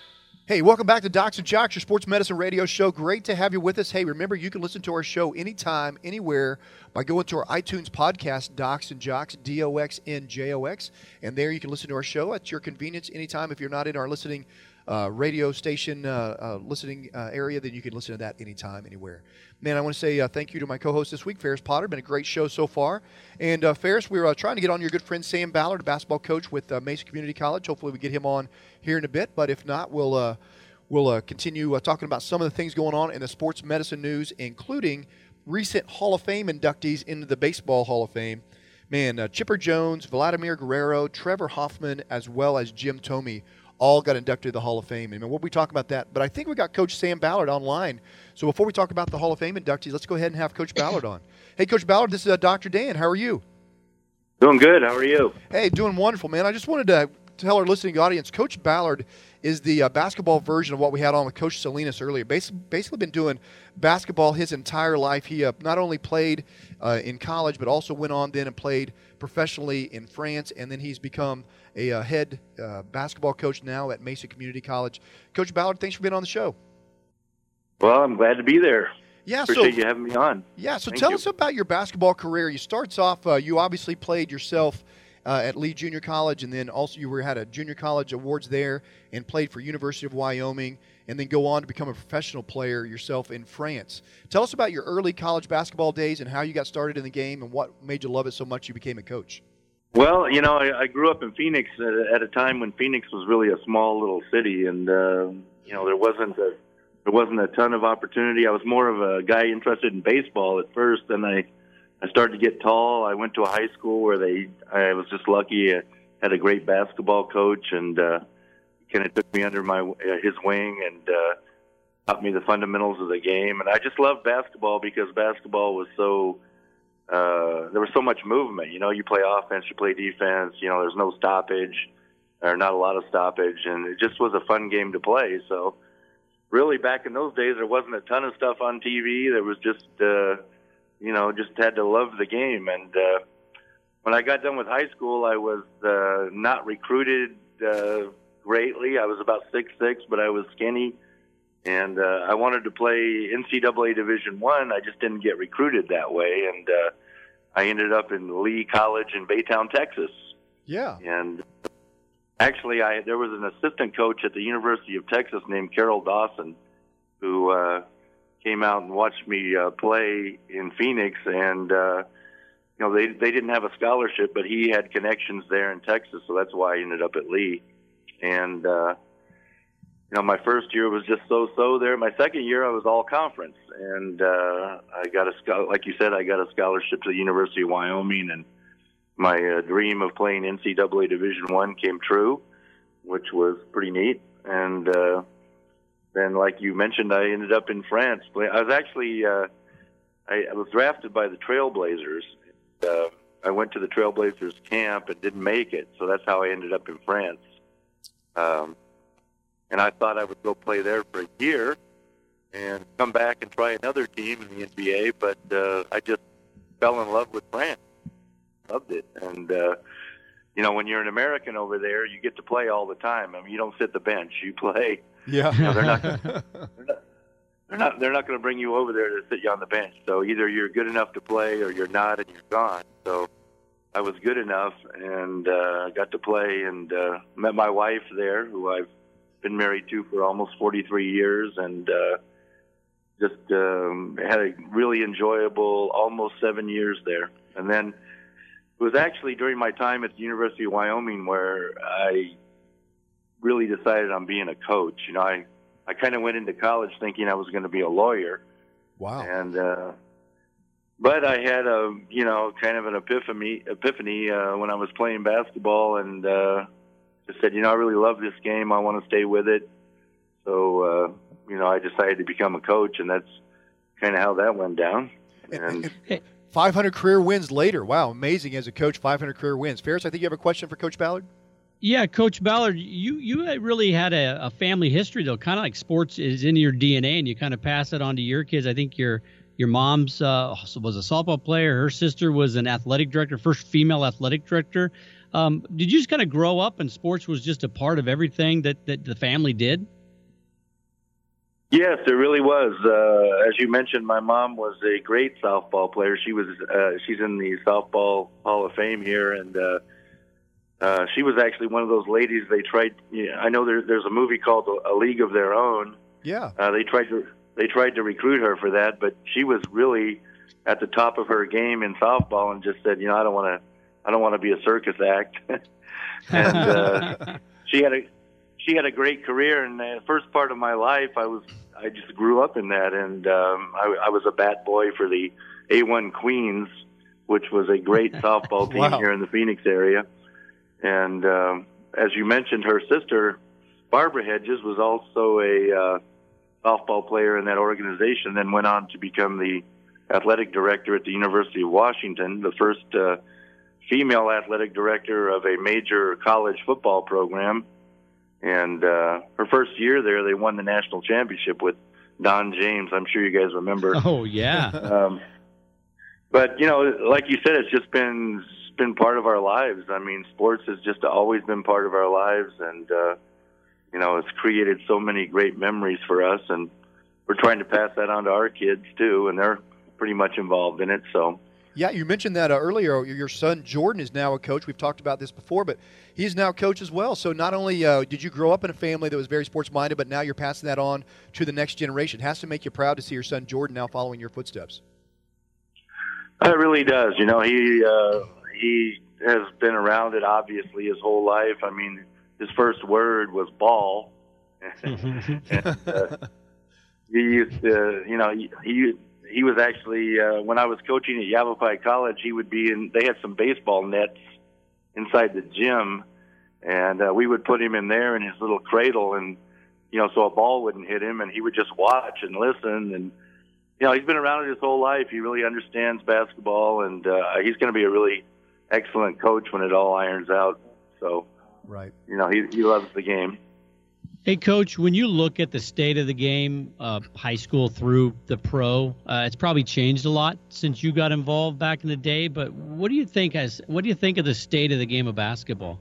Hey, welcome back to Docs and Jocks, your sports medicine radio show. Great to have you with us. Hey, remember, you can listen to our show anytime, anywhere by going to our iTunes podcast, Docs and Jocks, D O X N J O X. And there you can listen to our show at your convenience anytime. If you're not in our listening uh, radio station uh, uh, listening uh, area, then you can listen to that anytime, anywhere. Man, I want to say uh, thank you to my co host this week, Ferris Potter. Been a great show so far. And Ferris, we're uh, trying to get on your good friend Sam Ballard, a basketball coach with Mesa Community College. Hopefully, we get him on here in a bit. But if not, we'll. We'll continue talking about some of the things going on in the sports medicine news, including recent Hall of Fame inductees into the Baseball Hall of Fame. Man, uh, Chipper Jones, Vladimir Guerrero, Trevor Hoffman, as well as Jim Thome all got inducted to the Hall of Fame. And we'll be talking about that. But I think we got Coach Sam Ballard online. So before we talk about the Hall of Fame inductees, let's go ahead and have Coach Ballard on. Hey, Coach Ballard, this is uh, Dr. Dan. How are you? Doing good. How are you? Hey, doing wonderful, man. I just wanted to tell our listening audience, Coach Ballard is the uh, basketball version of what we had on with Coach Salinas earlier. Basically, basically been doing basketball his entire life. He uh, not only played uh, in college, but also went on then and played professionally in France, and then he's become a uh, head uh, basketball coach now at Mesa Community College. Coach Ballard, thanks for being on the show. Well, I'm glad to be there. Yeah, Appreciate so, you having me on. Yeah, so Thank tell you. us about your basketball career. You starts off, uh, you obviously played yourself uh, at Lee Junior College, and then also you were had a junior college awards there, and played for University of Wyoming, and then go on to become a professional player yourself in France. Tell us about your early college basketball days and how you got started in the game, and what made you love it so much you became a coach. Well, you know, I, I grew up in Phoenix at, at a time when Phoenix was really a small little city, and uh, you know there wasn't a there wasn't a ton of opportunity. I was more of a guy interested in baseball at first, then I I started to get tall. I went to a high school where they I was just lucky. I had a great basketball coach, and uh, kind of took me under my uh, his wing and uh, taught me the fundamentals of the game. And I just loved basketball because basketball was so uh, there was so much movement. You know, you play offense, you play defense. You know, there's no stoppage or not a lot of stoppage, and it just was a fun game to play. So, really, back in those days, there wasn't a ton of stuff on TV. There was just, uh, you know, just had to love the game. And uh, when I got done with high school, I was uh, not recruited uh, greatly. I was about six six, but I was skinny, and uh, I wanted to play NCAA Division One. I. I just didn't get recruited that way, and uh, I ended up in Lee College in Baytown, Texas. Yeah. And actually, I there was an assistant coach at the University of Texas named Carol Dawson, who uh, came out and watched me uh, play in Phoenix, and uh, you know they they didn't have a scholarship, but he had connections there in Texas, so that's why I ended up at Lee. And uh, you know, my first year was just so-so there. My second year, I was all conference, and uh, I got a like you said, I got a scholarship to the University of Wyoming, and my uh, dream of playing NCAA Division One came true, which was pretty neat. And uh, then, like you mentioned, I ended up in France. I was actually uh, I, I was drafted by the Trailblazers. Uh, I went to the Trailblazers camp and didn't make it, so that's how I ended up in France. Um, and I thought I would go play there for a year and come back and try another team in the NBA, but uh, I just fell in love with France. Loved it, and uh, you know, when you're an American over there, you get to play all the time. I mean, you don't sit the bench; you play. Yeah, you know, they're not. They're not. They're not, they're not going to bring you over there to sit you on the bench. So either you're good enough to play or you're not, and you're gone. So I was good enough and uh, got to play and uh, met my wife there, who I've been married to for almost 43 years, and uh, just um, had a really enjoyable almost seven years there. And then it was actually during my time at the University of Wyoming where I really decided on being a coach. You know, I I kind of went into college thinking I was going to be a lawyer. Wow. And uh, but I had a you know kind of an epiphany epiphany uh, when I was playing basketball and uh, just said you know I really love this game I want to stay with it so uh, you know I decided to become a coach and that's kind of how that went down and. 500 career wins later. Wow, amazing as a coach. 500 career wins. Ferris, I think you have a question for Coach Ballard. Yeah, Coach Ballard, you you really had a, a family history though, kind of like sports is in your DNA, and you kind of pass it on to your kids. I think your your mom's uh, was a softball player. Her sister was an athletic director, first female athletic director. Um, did you just kind of grow up and sports was just a part of everything that, that the family did? Yes, it really was. Uh, as you mentioned, my mom was a great softball player. She was uh, she's in the softball Hall of Fame here, and uh, uh, she was actually one of those ladies they tried. You know, I know there, there's a movie called A League of Their Own. Yeah, uh, they tried to they tried to recruit her for that, but she was really at the top of her game in softball and just said, you know, I don't want to, I don't want to be a circus act. and uh, she had a, she had a great career. And the first part of my life, I was, I just grew up in that, and um, I, I was a bat boy for the A1 Queens, which was a great softball team wow. here in the Phoenix area. And um, as you mentioned, her sister Barbara Hedges was also a uh, softball player in that organization, then went on to become the athletic director at the University of Washington, the first uh, female athletic director of a major college football program. And uh, her first year there, they won the national championship with Don James. I'm sure you guys remember. Oh yeah. um, but you know, like you said, it's just been it's been part of our lives. I mean, sports has just always been part of our lives, and uh, you know, it's created so many great memories for us, and we're trying to pass that on to our kids too, and they're pretty much involved in it. So. Yeah, you mentioned that uh, earlier. Your son Jordan is now a coach. We've talked about this before, but he's now coach as well. So not only uh, did you grow up in a family that was very sports minded, but now you're passing that on to the next generation. It has to make you proud to see your son Jordan now following your footsteps. It really does. You know, he uh, he has been around it obviously his whole life. I mean, his first word was ball. and, uh, he used to, you know, he, he he was actually uh, when I was coaching at Yavapai College. He would be in. They had some baseball nets inside the gym, and uh, we would put him in there in his little cradle, and you know, so a ball wouldn't hit him, and he would just watch and listen, and you know, he's been around it his whole life. He really understands basketball, and uh, he's going to be a really excellent coach when it all irons out. So, right, you know, he he loves the game. Hey, Coach, when you look at the state of the game, uh, high school through the pro, uh, it's probably changed a lot since you got involved back in the day. But what do you think as what do you think of the state of the game of basketball?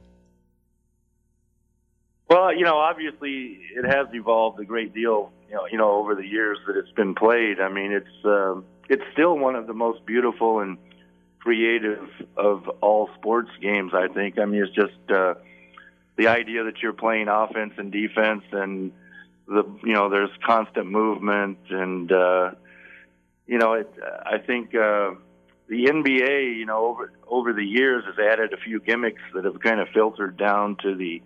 Well, you know, obviously it has evolved a great deal. You know, you know, over the years that it's been played. I mean, it's um, it's still one of the most beautiful and creative of all sports games. I think. I mean, it's just. Uh, the idea that you're playing offense and defense and the you know there's constant movement and uh you know it I think uh the NBA you know over over the years has added a few gimmicks that have kind of filtered down to the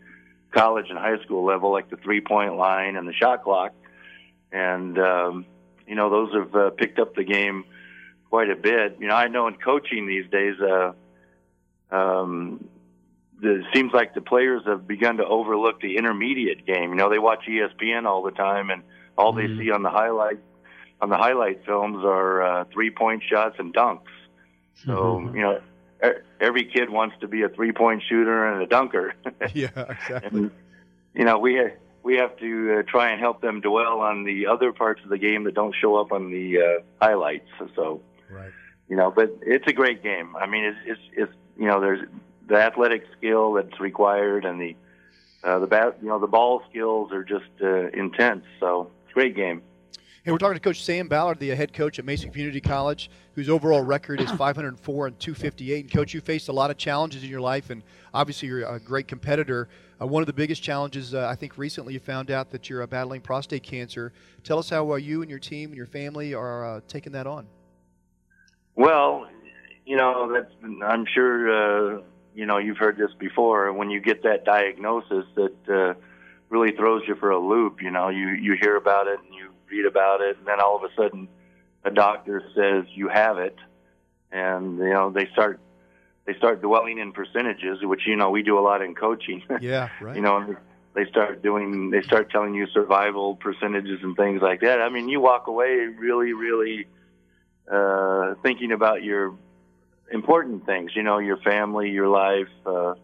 college and high school level like the three point line and the shot clock. And um you know those have uh, picked up the game quite a bit. You know I know in coaching these days uh um the, it seems like the players have begun to overlook the intermediate game. You know, they watch ESPN all the time, and all mm-hmm. they see on the highlight on the highlight films are uh, three point shots and dunks. So mm-hmm. you know, every kid wants to be a three point shooter and a dunker. yeah, exactly. and, you know, we we have to uh, try and help them dwell on the other parts of the game that don't show up on the uh, highlights. So, right. You know, but it's a great game. I mean, it's it's, it's you know, there's the athletic skill that's required and the uh, the bat, you know, the ball skills are just uh, intense. So it's a great game. Hey, we're talking to Coach Sam Ballard, the head coach at Mesa Community College, whose overall record is 504 and 258. And coach, you faced a lot of challenges in your life, and obviously you're a great competitor. Uh, one of the biggest challenges, uh, I think, recently you found out that you're uh, battling prostate cancer. Tell us how uh, you and your team and your family are uh, taking that on. Well, you know, that's I'm sure uh, you know, you've heard this before. When you get that diagnosis, that uh, really throws you for a loop. You know, you you hear about it and you read about it, and then all of a sudden, a doctor says you have it, and you know they start they start dwelling in percentages, which you know we do a lot in coaching. Yeah, right. you know, they start doing they start telling you survival percentages and things like that. I mean, you walk away really, really uh, thinking about your important things. You know, your family, your life, uh,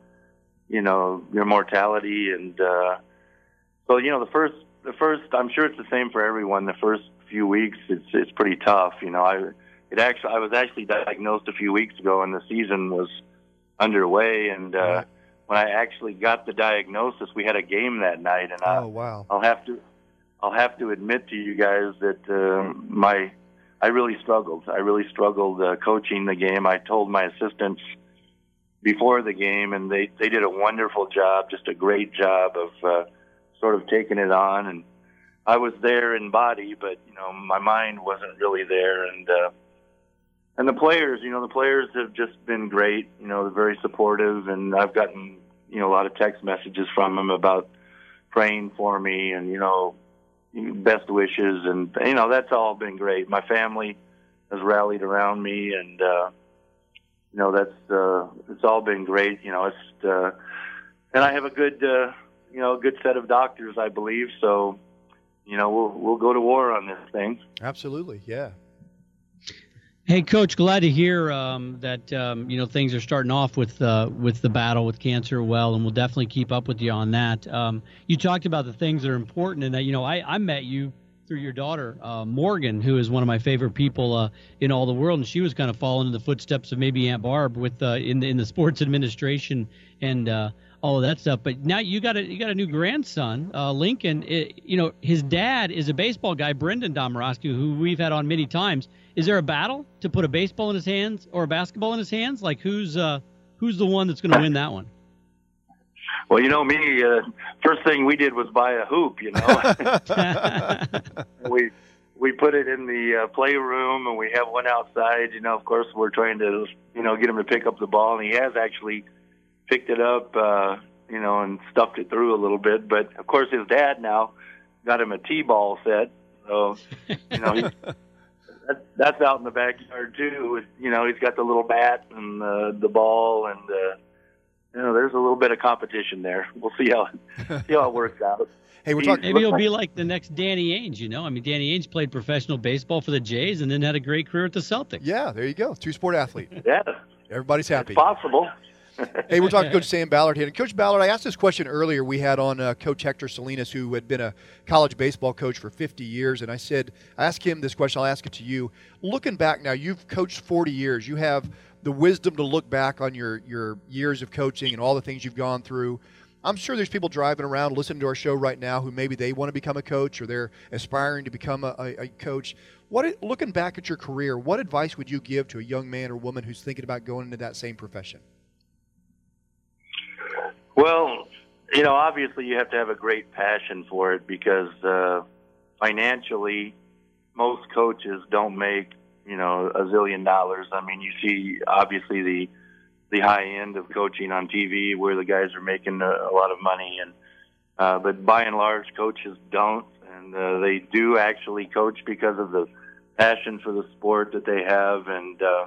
you know, your mortality, and uh, so you know the first the first. I'm sure it's the same for everyone. The first few weeks, it's it's pretty tough. You know, I it actually I was actually diagnosed a few weeks ago, and the season was underway, and. uh when I actually got the diagnosis, we had a game that night, and I, oh wow! I'll have to, I'll have to admit to you guys that uh, my I really struggled. I really struggled uh, coaching the game. I told my assistants before the game, and they they did a wonderful job, just a great job of uh, sort of taking it on. And I was there in body, but you know my mind wasn't really there. And uh, and the players, you know, the players have just been great. You know, they're very supportive, and I've gotten you know a lot of text messages from them about praying for me, and you know best wishes, and you know that's all been great. My family has rallied around me, and uh, you know that's uh, it's all been great. You know, it's uh, and I have a good uh, you know a good set of doctors, I believe. So you know we'll we'll go to war on this thing. Absolutely, yeah. Hey, Coach, glad to hear um, that um, you know things are starting off with uh, with the battle with cancer well, and we'll definitely keep up with you on that. Um, you talked about the things that are important, and that you know I, I met you through your daughter uh, Morgan, who is one of my favorite people uh, in all the world, and she was kind of following in the footsteps of maybe Aunt Barb with uh, in the, in the sports administration and uh, all of that stuff. But now you got a you got a new grandson, uh, Lincoln. It, you know his dad is a baseball guy, Brendan Domorosky, who we've had on many times is there a battle to put a baseball in his hands or a basketball in his hands? Like who's uh, who's the one that's going to win that one? Well, you know me. Uh, first thing we did was buy a hoop. You know, we we put it in the uh, playroom, and we have one outside. You know, of course, we're trying to you know get him to pick up the ball, and he has actually picked it up. Uh, you know, and stuffed it through a little bit. But of course, his dad now got him a t-ball set. So you know, he, that, that's out in the backyard too. With, you know, he's got the little bat and uh, the ball, and uh, you know, there's a little bit of competition there. We'll see how see how it works out. Hey, we're talking. Maybe he'll be like the next Danny Ainge. You know, I mean, Danny Ainge played professional baseball for the Jays and then had a great career at the Celtics. Yeah, there you go. Two sport athlete. Yeah, everybody's happy. It's possible. Hey, we're talking to Coach Sam Ballard here. And Coach Ballard, I asked this question earlier. We had on uh, Coach Hector Salinas, who had been a college baseball coach for 50 years. And I said, I asked him this question. I'll ask it to you. Looking back now, you've coached 40 years. You have the wisdom to look back on your, your years of coaching and all the things you've gone through. I'm sure there's people driving around listening to our show right now who maybe they want to become a coach or they're aspiring to become a, a, a coach. What, looking back at your career, what advice would you give to a young man or woman who's thinking about going into that same profession? Well, you know, obviously you have to have a great passion for it because uh, financially, most coaches don't make you know a zillion dollars. I mean, you see obviously the the high end of coaching on TV where the guys are making a, a lot of money, and uh, but by and large, coaches don't, and uh, they do actually coach because of the passion for the sport that they have, and uh,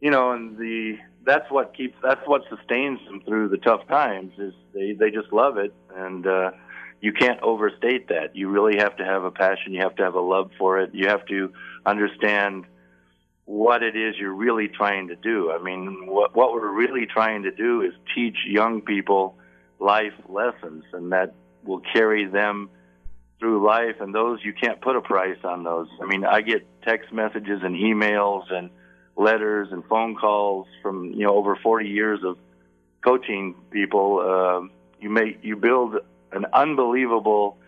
you know, and the that's what keeps that's what sustains them through the tough times is they they just love it. And uh you can't overstate that. You really have to have a passion. You have to have a love for it. You have to understand what it is you're really trying to do. I mean what what we're really trying to do is teach young people life lessons and that will carry them through life. And those you can't put a price on those. I mean i get text messages and emails and letters and phone calls from you know over 40 years of coaching people. Uh, you make you build an unbelievable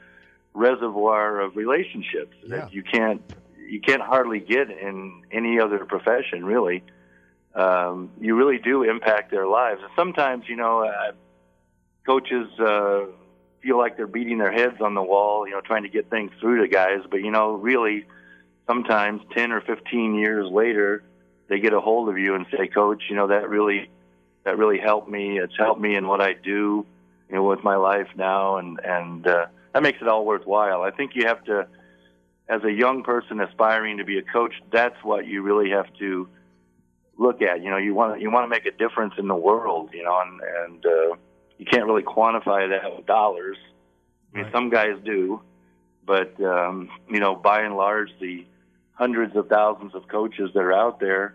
reservoir of relationships yeah. that you can't you can't hardly get in any other profession really. Um, you really do impact their lives. And sometimes you know uh, coaches uh, feel like they're beating their heads on the wall, you know, trying to get things through to guys. But you know, really, sometimes 10 or 15 years later they get a hold of you and say, Coach, you know that really that really helped me. It's helped me in what I do, you know, with my life now, and and uh, that makes it all worthwhile. I think you have to, as a young person aspiring to be a coach, that's what you really have to look at. You know, you want to you want to make a difference in the world, you know, and and uh, you can't really quantify that with dollars. I mean, right. some guys do, but um, you know, by and large, the hundreds of thousands of coaches that are out there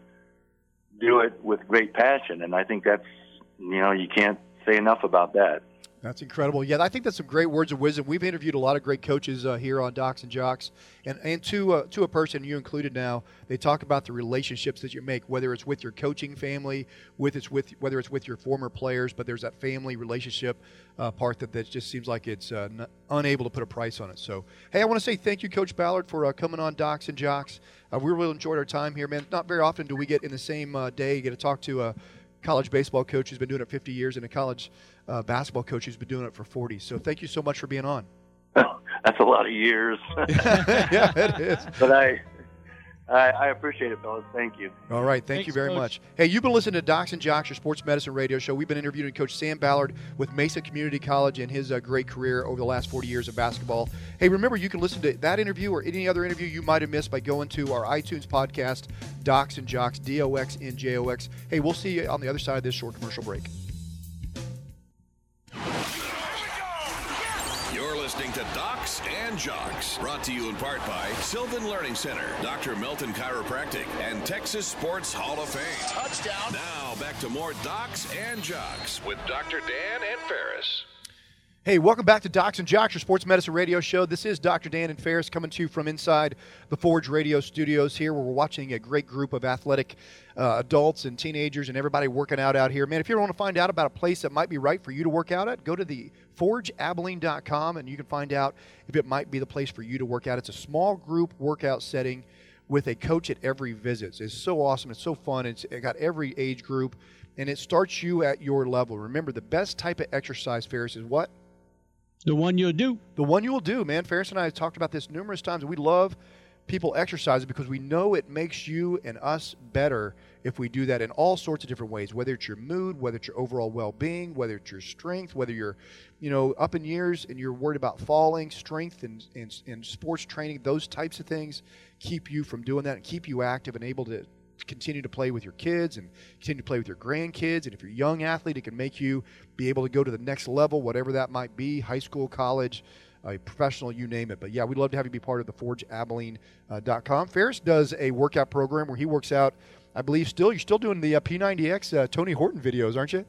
do it with great passion, and I think that's you know you can't say enough about that. That's incredible. Yeah, I think that's some great words of wisdom. We've interviewed a lot of great coaches uh, here on Docs and Jocks, and and to uh, to a person you included now, they talk about the relationships that you make, whether it's with your coaching family, with it's with whether it's with your former players, but there's that family relationship uh, part that, that just seems like it's uh, n- unable to put a price on it. So, hey, I want to say thank you, Coach Ballard, for uh, coming on Docs and Jocks. Uh, we really enjoyed our time here, man. Not very often do we get in the same day get to talk to a college baseball coach who's been doing it 50 years and a college uh, basketball coach who's been doing it for 40. So thank you so much for being on. That's a lot of years. yeah, it is. But I, I, I, appreciate it, fellas. Thank you. All right. Thank Thanks, you very Coach. much. Hey, you've been listening to Docs and Jocks, your sports medicine radio show. We've been interviewing Coach Sam Ballard with Mesa Community College and his uh, great career over the last 40 years of basketball. Hey, remember, you can listen to that interview or any other interview you might have missed by going to our iTunes podcast, Docs and Jocks, D O X N J O X. Hey, we'll see you on the other side of this short commercial break. Listening to Docs and Jocks, brought to you in part by Sylvan Learning Center, Dr. Melton Chiropractic, and Texas Sports Hall of Fame. Touchdown. Now back to more Docs and Jocks with Dr. Dan and Ferris. Hey, welcome back to Docs and Jocks, your sports medicine radio show. This is Dr. Dan and Ferris coming to you from inside the Forge Radio studios here, where we're watching a great group of athletic uh, adults and teenagers and everybody working out out here. Man, if you ever want to find out about a place that might be right for you to work out at, go to the forgeabilene.com and you can find out if it might be the place for you to work out. It's a small group workout setting with a coach at every visit. It's so awesome. It's so fun. It's it got every age group, and it starts you at your level. Remember, the best type of exercise, Ferris, is what? The one you'll do. The one you will do, man. Ferris and I have talked about this numerous times. We love people exercising because we know it makes you and us better if we do that in all sorts of different ways whether it's your mood whether it's your overall well-being whether it's your strength whether you're you know up in years and you're worried about falling strength and, and, and sports training those types of things keep you from doing that and keep you active and able to continue to play with your kids and continue to play with your grandkids. And if you're a young athlete, it can make you be able to go to the next level, whatever that might be high school, college, uh, professional, you name it. But yeah, we'd love to have you be part of the forgeabilene.com. Uh, Ferris does a workout program where he works out, I believe, still, you're still doing the uh, P90X uh, Tony Horton videos, aren't you?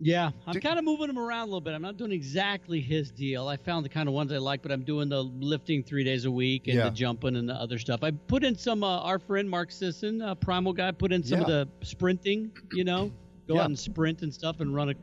Yeah, I'm kind of moving him around a little bit. I'm not doing exactly his deal. I found the kind of ones I like, but I'm doing the lifting three days a week and yeah. the jumping and the other stuff. I put in some. Uh, our friend Mark Sisson, uh, Primal guy, put in some yeah. of the sprinting. You know, go yeah. out and sprint and stuff and run a.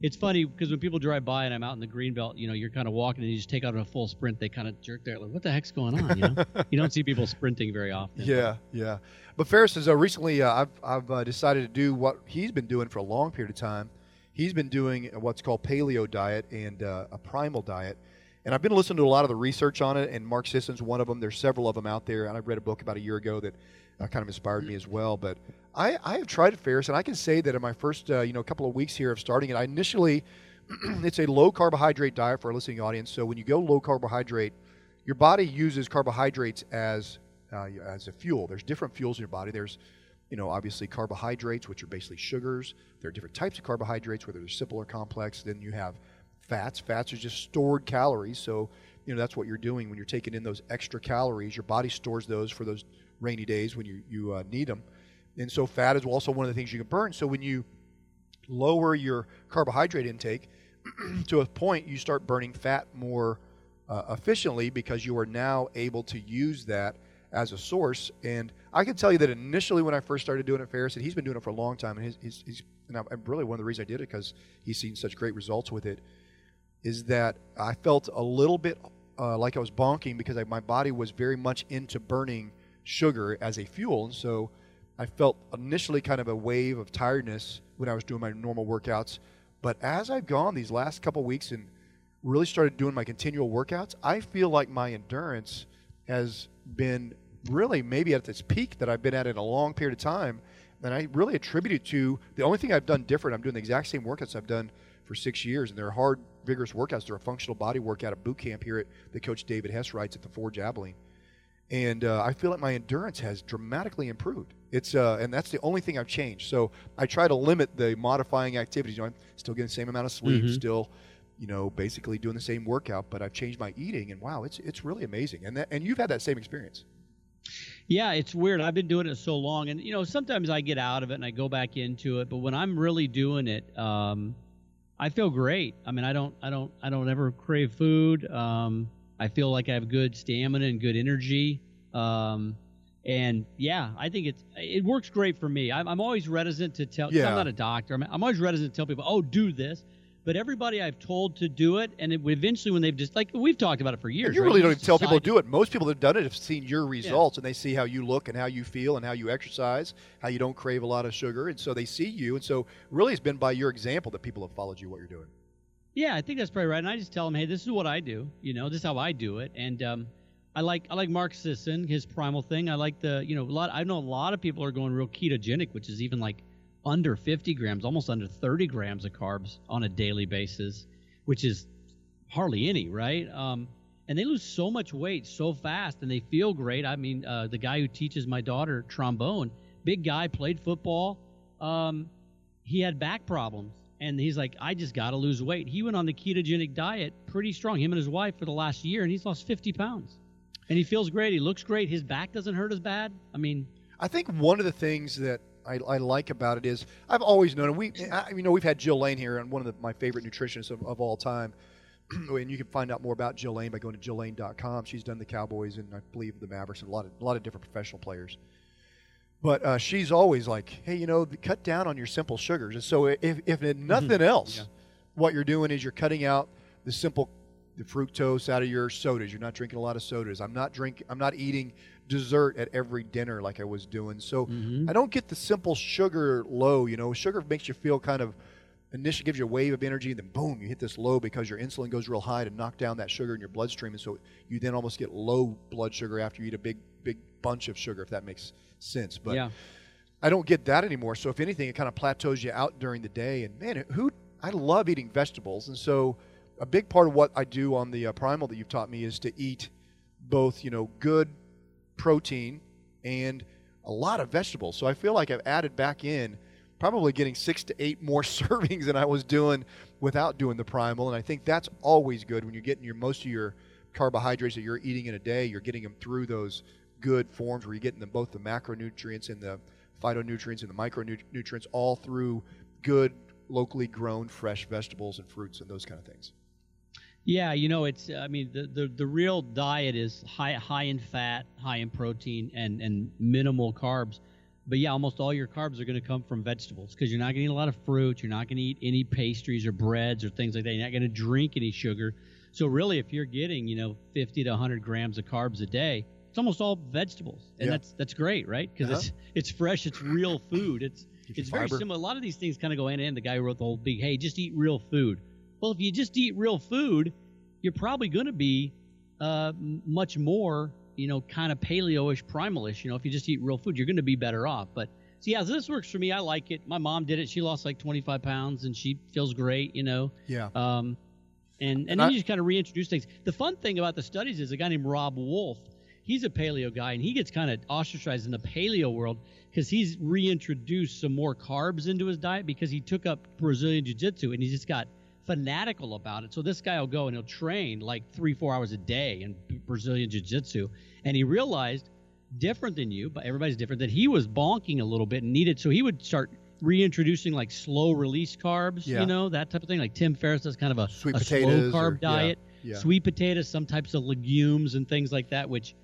It's funny because when people drive by and I'm out in the green belt, you know, you're kind of walking and you just take out a full sprint. They kind of jerk there, like, "What the heck's going on?" You know, you don't see people sprinting very often. Yeah, yeah. But Ferris has uh, recently, uh, I've I've uh, decided to do what he's been doing for a long period of time he's been doing what's called paleo diet and uh, a primal diet. And I've been listening to a lot of the research on it, and Mark Sisson's one of them. There's several of them out there, and I read a book about a year ago that uh, kind of inspired me as well. But I, I have tried it, Ferris, and I can say that in my first uh, you know couple of weeks here of starting it, I initially it's a low carbohydrate diet for our listening audience. So when you go low carbohydrate, your body uses carbohydrates as uh, as a fuel. There's different fuels in your body. There's you know, obviously carbohydrates, which are basically sugars. There are different types of carbohydrates, whether they're simple or complex. Then you have fats. Fats are just stored calories. So, you know, that's what you're doing when you're taking in those extra calories. Your body stores those for those rainy days when you, you uh, need them. And so, fat is also one of the things you can burn. So, when you lower your carbohydrate intake to a point, you start burning fat more uh, efficiently because you are now able to use that as a source. And I can tell you that initially when I first started doing it, Ferris, and he's been doing it for a long time, and he's, he's, he's and I, really one of the reasons I did it because he's seen such great results with it, is that I felt a little bit uh, like I was bonking because I, my body was very much into burning sugar as a fuel, and so I felt initially kind of a wave of tiredness when I was doing my normal workouts. But as I've gone these last couple weeks and really started doing my continual workouts, I feel like my endurance has been really maybe at its peak that I've been at in a long period of time. And I really attribute it to the only thing I've done different. I'm doing the exact same workouts I've done for six years, and they're hard, vigorous workouts. They're a functional body workout at boot camp here at the coach David Hess writes at the Forge Abilene. And uh, I feel like my endurance has dramatically improved. It's uh, and that's the only thing I've changed. So I try to limit the modifying activities. You know, I'm still getting the same amount of sleep, mm-hmm. still you know, basically doing the same workout, but I've changed my eating, and wow, it's it's really amazing. And that, and you've had that same experience. Yeah, it's weird. I've been doing it so long, and you know, sometimes I get out of it and I go back into it. But when I'm really doing it, um, I feel great. I mean, I don't, I don't, I don't ever crave food. Um, I feel like I have good stamina and good energy. Um, and yeah, I think it's it works great for me. I'm, I'm always reticent to tell. Yeah. I'm not a doctor. I'm, I'm always reticent to tell people, "Oh, do this." But everybody I've told to do it, and it, eventually when they've just like we've talked about it for years. And you right? really don't even tell people to do it. Most people that have done it have seen your results, yeah. and they see how you look and how you feel and how you exercise, how you don't crave a lot of sugar, and so they see you, and so really it's been by your example that people have followed you what you're doing. Yeah, I think that's probably right. And I just tell them, hey, this is what I do. You know, this is how I do it, and um, I like I like Mark Sisson, his primal thing. I like the you know a lot. I know a lot of people are going real ketogenic, which is even like under 50 grams, almost under 30 grams of carbs on a daily basis, which is hardly any, right? Um, and they lose so much weight so fast and they feel great. I mean, uh, the guy who teaches my daughter trombone, big guy, played football. Um, he had back problems. And he's like, I just got to lose weight. He went on the ketogenic diet pretty strong, him and his wife, for the last year, and he's lost 50 pounds. And he feels great. He looks great. His back doesn't hurt as bad. I mean, I think one of the things that I, I, like about it is I've always known, and we, I, you know, we've had Jill Lane here, and one of the, my favorite nutritionists of, of all time. and you can find out more about Jill Lane by going to jilllane.com. She's done the Cowboys and I believe the Mavericks and a lot of a lot of different professional players. But uh, she's always like, hey, you know, cut down on your simple sugars. And so if, if mm-hmm. nothing else, yeah. what you're doing is you're cutting out the simple the fructose out of your sodas. You're not drinking a lot of sodas. I'm not drinking. I'm not eating dessert at every dinner like I was doing. So mm-hmm. I don't get the simple sugar low. You know, sugar makes you feel kind of initially gives you a wave of energy, and then boom, you hit this low because your insulin goes real high to knock down that sugar in your bloodstream, and so you then almost get low blood sugar after you eat a big big bunch of sugar, if that makes sense. But yeah. I don't get that anymore. So if anything, it kind of plateaus you out during the day. And man, who I love eating vegetables, and so a big part of what I do on the uh, primal that you've taught me is to eat both, you know, good protein and a lot of vegetables. So I feel like I've added back in probably getting six to eight more servings than I was doing without doing the primal. And I think that's always good when you're getting your most of your carbohydrates that you're eating in a day. You're getting them through those good forms where you're getting them both the macronutrients and the phytonutrients and the micronutrients all through good locally grown fresh vegetables and fruits and those kind of things. Yeah, you know, it's I mean the, the the real diet is high high in fat, high in protein and and minimal carbs. But yeah, almost all your carbs are going to come from vegetables because you're not going to eat a lot of fruit, you're not going to eat any pastries or breads or things like that. You're not going to drink any sugar. So really if you're getting, you know, 50 to 100 grams of carbs a day, it's almost all vegetables. And Yeah. that's that's great, right? Because Uh-huh. it's it's fresh, it's real food. It's it's very fiber. similar. A lot of these things kind of go hand in hand. The guy who wrote the whole big, hey, just eat real food. Well, if you just eat real food, you're probably going to be uh, much more, you know, kind of paleo-ish, primalish. You know, if you just eat real food, you're going to be better off. But so yeah, so this works for me. I like it. My mom did it. She lost like 25 pounds, and she feels great. You know. Yeah. Um, and and, And then I- you just kind of reintroduce things. The fun thing about the studies is a guy named Robb Wolf. He's a paleo guy, and he gets kind of ostracized in the paleo world because he's reintroduced some more carbs into his diet because he took up Brazilian jiu-jitsu and he just got fanatical about it. So this guy will go and he'll train like three, four hours a day in Brazilian jiu-jitsu, and he realized different than you, but everybody's different. That he was bonking a little bit and needed, so he would start reintroducing like slow release carbs, Yeah. you know, that type of thing. Like Tim Ferriss does kind of a, Sweet a slow carb or- diet, yeah. sweet potatoes, some types of legumes and things like that, which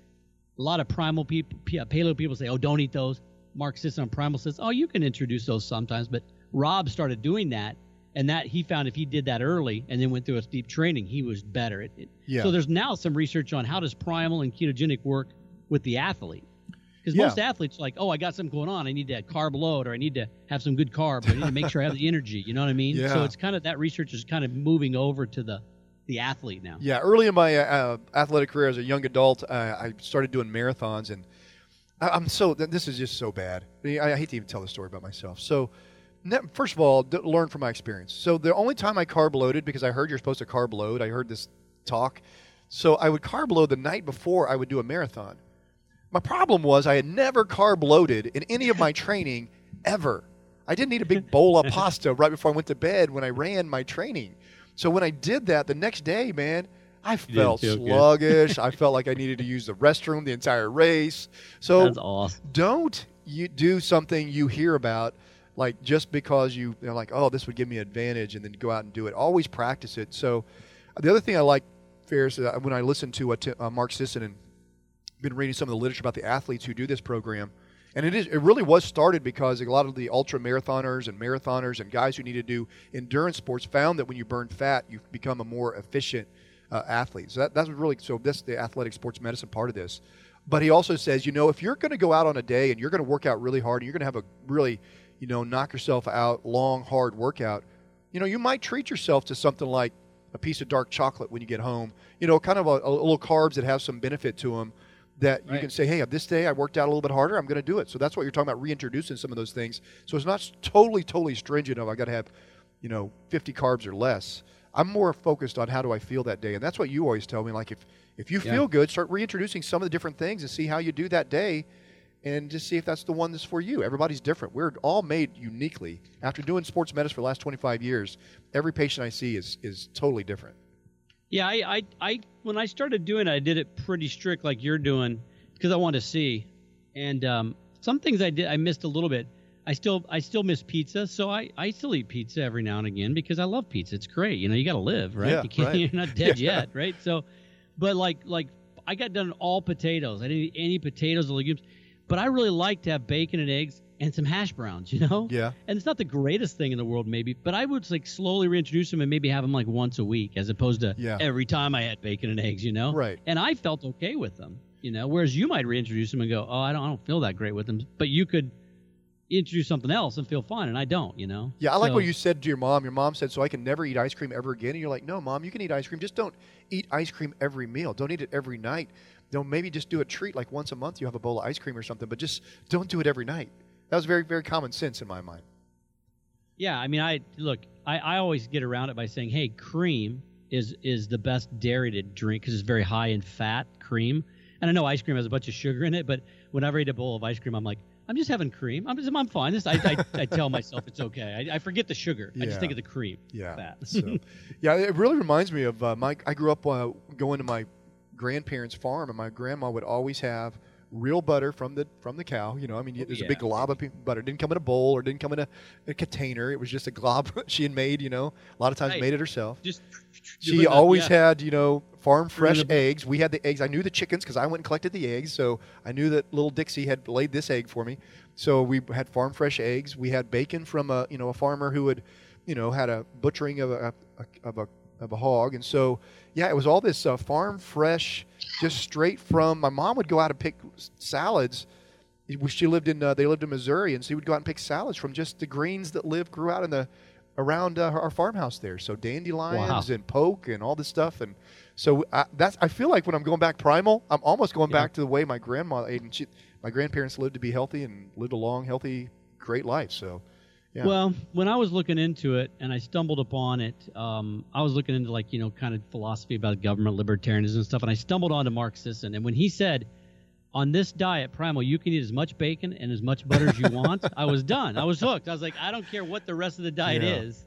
a lot of primal people, paleo people say, oh, don't eat those. Mark Sisson on primal says, oh, you can introduce those sometimes, but Rob started doing that. And that he found if he did that early and then went through a steep training, he was better. It, it- Yeah. So there's now some research on how does primal and ketogenic work with the athlete. Because Yeah. most athletes are like, oh, I got something going on. I need to carb load, or I need to have some good carbs. Or I need to make sure I have the energy. You know what I mean? Yeah. So it's kind of that research is kind of moving over to the the athlete now. Yeah, early in my uh, athletic career as a young adult, uh, I started doing marathons, and I, I'm so this is just so bad. I, I, hate to even tell the story about myself. So, first of all, d- learn from my experience. So the only time I carb loaded because I heard you're supposed to carb load, I heard this talk. So I would carb load the night before I would do a marathon. My problem was I had never carb loaded in any of my training ever. I didn't eat a big bowl of pasta right before I went to bed when I ran my training. So when I did that the next day, man, I felt sluggish. I felt like I needed to use the restroom the entire race. So That's awesome. don't you do something you hear about like just because you, know, like oh this would give me an advantage and then go out and do it. Always practice it. So the other thing i like Ferris, uh, when i listen to uh, mark sisson and been reading some of the literature about the athletes who do this program and it is it really was started because a lot of the ultra marathoners and marathoners and guys who need to do endurance sports found that when you burn fat you become a more efficient uh, athlete. So that, that's really so that's the athletic sports medicine part of this. But he also says, you know, if you're going to go out on a day and you're going to work out really hard and you're going to have a really, you know, knock yourself out, long, hard workout, you know, you might treat yourself to something like a piece of dark chocolate when you get home, you know, kind of a, a little carbs that have some benefit to them that you Right. can say, hey, this day I worked out a little bit harder, I'm going to do it. So that's what you're talking about, reintroducing some of those things. So it's not totally, totally stringent of I got to have, you know, 50 carbs or less. I'm more focused on how do I feel that day, and that's what you always tell me. Like if if you Yeah. feel good, start reintroducing some of the different things and see how you do that day, and just see if that's the one that's for you. Everybody's different. We're all made uniquely. After doing sports medicine for the last 25 years, every patient I see is is totally different. Yeah, I, I, I, when I started doing it, I did it pretty strict, like you're doing, because I want to see. And um, some things I did, I missed a little bit. I still, I still miss pizza, so I, I still eat pizza every now and again because I love pizza. It's great, you know. You got to live, right? Yeah, you can't, right. you're not dead Yeah. yet, right? So, but like, like I got done all potatoes. I didn't eat any potatoes or legumes, but I really like to have bacon and eggs and some hash browns, you know. Yeah. And it's not the greatest thing in the world, maybe, but I would like slowly reintroduce them and maybe have them like once a week, as opposed to Yeah. every time I had bacon and eggs, you know. Right. And I felt okay with them, you know. Whereas you might reintroduce them and go, oh, I don't, I don't feel that great with them, but you could introduce something else and feel fine, and I don't, you know. Yeah, I like So- what you said to your mom. Your mom said, "So I can never eat ice cream ever again." And you're like, "No, mom, you can eat ice cream. Just don't eat ice cream every meal. Don't eat it every night. You know, maybe just do a treat like once a month. You have a bowl of ice cream or something, but just don't do it every night." That was very, very common sense in my mind. Yeah, I mean, I look, I, I always get around it by saying, hey, cream is is the best dairy to drink because it's very high in fat. Cream, And I know ice cream has a bunch of sugar in it, but whenever I eat a bowl of ice cream, I'm like, I'm just having cream. I'm just, I'm fine. This, I, I, I tell myself it's okay. I, I forget the sugar. I just think of the cream. Yeah. Fat. so, yeah, it really reminds me of uh, my. I grew up uh, going to my grandparents' farm, and my grandma would always have real butter from the from the cow. You know, I mean, there's a big glob of butter. It didn't come in a bowl or didn't come in a, a container. It was just a glob she had made. You know, a lot of times Right. made it herself. Just She always yeah. had, you know, farm fresh eggs. We had the eggs. I knew the chickens because I went and collected the eggs. So I knew that little Dixie had laid this egg for me. So we had farm fresh eggs. We had bacon from a, you know, a farmer who had, you know, had a butchering of a, a of a of a hog. And so, yeah, it was all this uh, farm fresh, just straight from. My mom would go out and pick salads. She lived in uh, they lived in Missouri, and so she would go out and pick salads from just the greens that lived grew out in the around uh, our farmhouse there. So dandelions Wow. and poke and all this stuff. And so I, that's I feel like when I'm going back primal, I'm almost going back to the way my grandma ate. And she, my grandparents lived to be healthy and lived a long, healthy, great life. So, yeah. Well, when I was looking into it and I stumbled upon it, um, I was looking into like you know kind of philosophy about government libertarianism and stuff, and I stumbled onto Mark Sisson. And when he said, "On this diet, Primal, you can eat as much bacon and as much butter as you want," I was done. I was hooked. I was like, I don't care what the rest of the diet Yeah. is.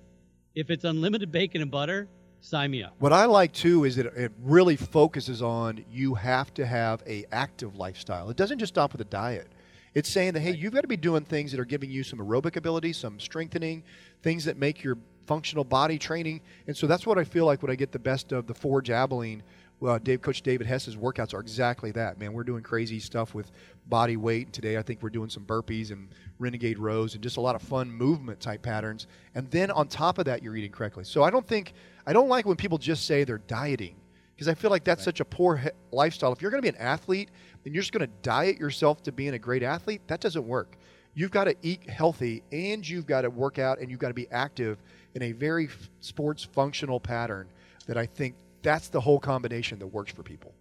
If it's unlimited bacon and butter, sign me up. What I like too is that it really focuses on you have to have a active lifestyle. It doesn't just stop with a diet. It's saying that hey, you've got to be doing things that are giving you some aerobic ability, some strengthening, things that make your functional body training. And so that's what I feel like when I get the best of the Forge Abilene. Well, Dave, Coach David Hess's workouts are exactly that. Man, we're doing crazy stuff with body weight. Today, I think we're doing some burpees and renegade rows and just a lot of fun movement type patterns. And then on top of that, you're eating correctly. So I don't think I don't like when people just say they're dieting because I feel like that's such a poor he- lifestyle. If you're going to be an athlete and you're just going to diet yourself to being a great athlete, that doesn't work. You've got to eat healthy and you've got to work out and you've got to be active in a very sports functional pattern that I think that's the whole combination that works for people.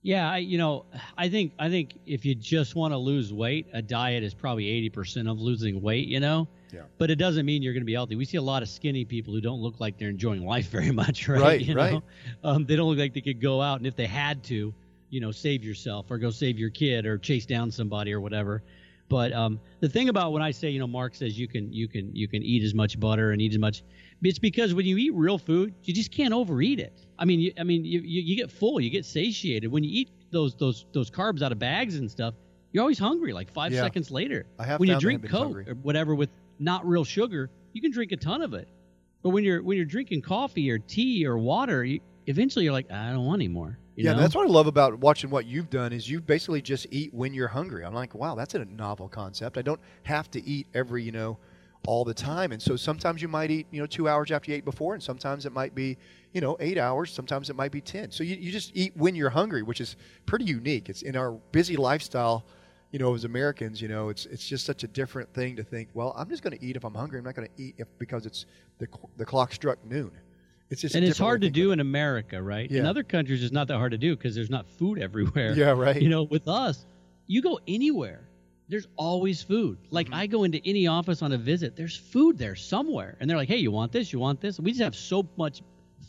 Yeah, I, you know, I think I think if you just want to lose weight, a diet is probably eighty percent of losing weight. You know. Yeah. But it doesn't mean you're going to be healthy. We see a lot of skinny people who don't look like they're enjoying life very much, right? Right, you right. Know? Um, they don't look like they could go out and if they had to, you know, save yourself or go save your kid or chase down somebody or whatever. But um, the thing about when I say, you know, Mark says you can you can you can eat as much butter and eat as much, it's because when you eat real food, you just can't overeat it. I mean, you, I mean, you, you, you get full, you get satiated. When you eat those those those carbs out of bags and stuff, you're always hungry. Like five Yeah. seconds later, I have when you drink Coke hungry. or whatever with not real sugar, you can drink a ton of it. But when you're when you're drinking coffee or tea or water, you, eventually you're like, I don't want any more. Yeah, know? that's what I love about watching what you've done is you basically just eat when you're hungry. I'm like, wow, that's a novel concept. I don't have to eat every, you know, all the time. And so sometimes you might eat, you know, two hours after you ate before, and sometimes it might be, you know, eight hours. Sometimes it might be ten. So you, you just eat when you're hungry, which is pretty unique. It's in our busy lifestyle. You know, as Americans, you know, it's it's just such a different thing to think. Well, I'm just going to eat if I'm hungry. I'm not going to eat if because it's the the clock struck noon. It's just and it's hard to do in America, right? In other countries, it's not that hard to do because there's not food everywhere. Yeah, right. You know, with us, you go anywhere, there's always food. Like Mm-hmm. I go into any office on a visit, there's food there somewhere, and they're like, "Hey, you want this? You want this?" We just have so much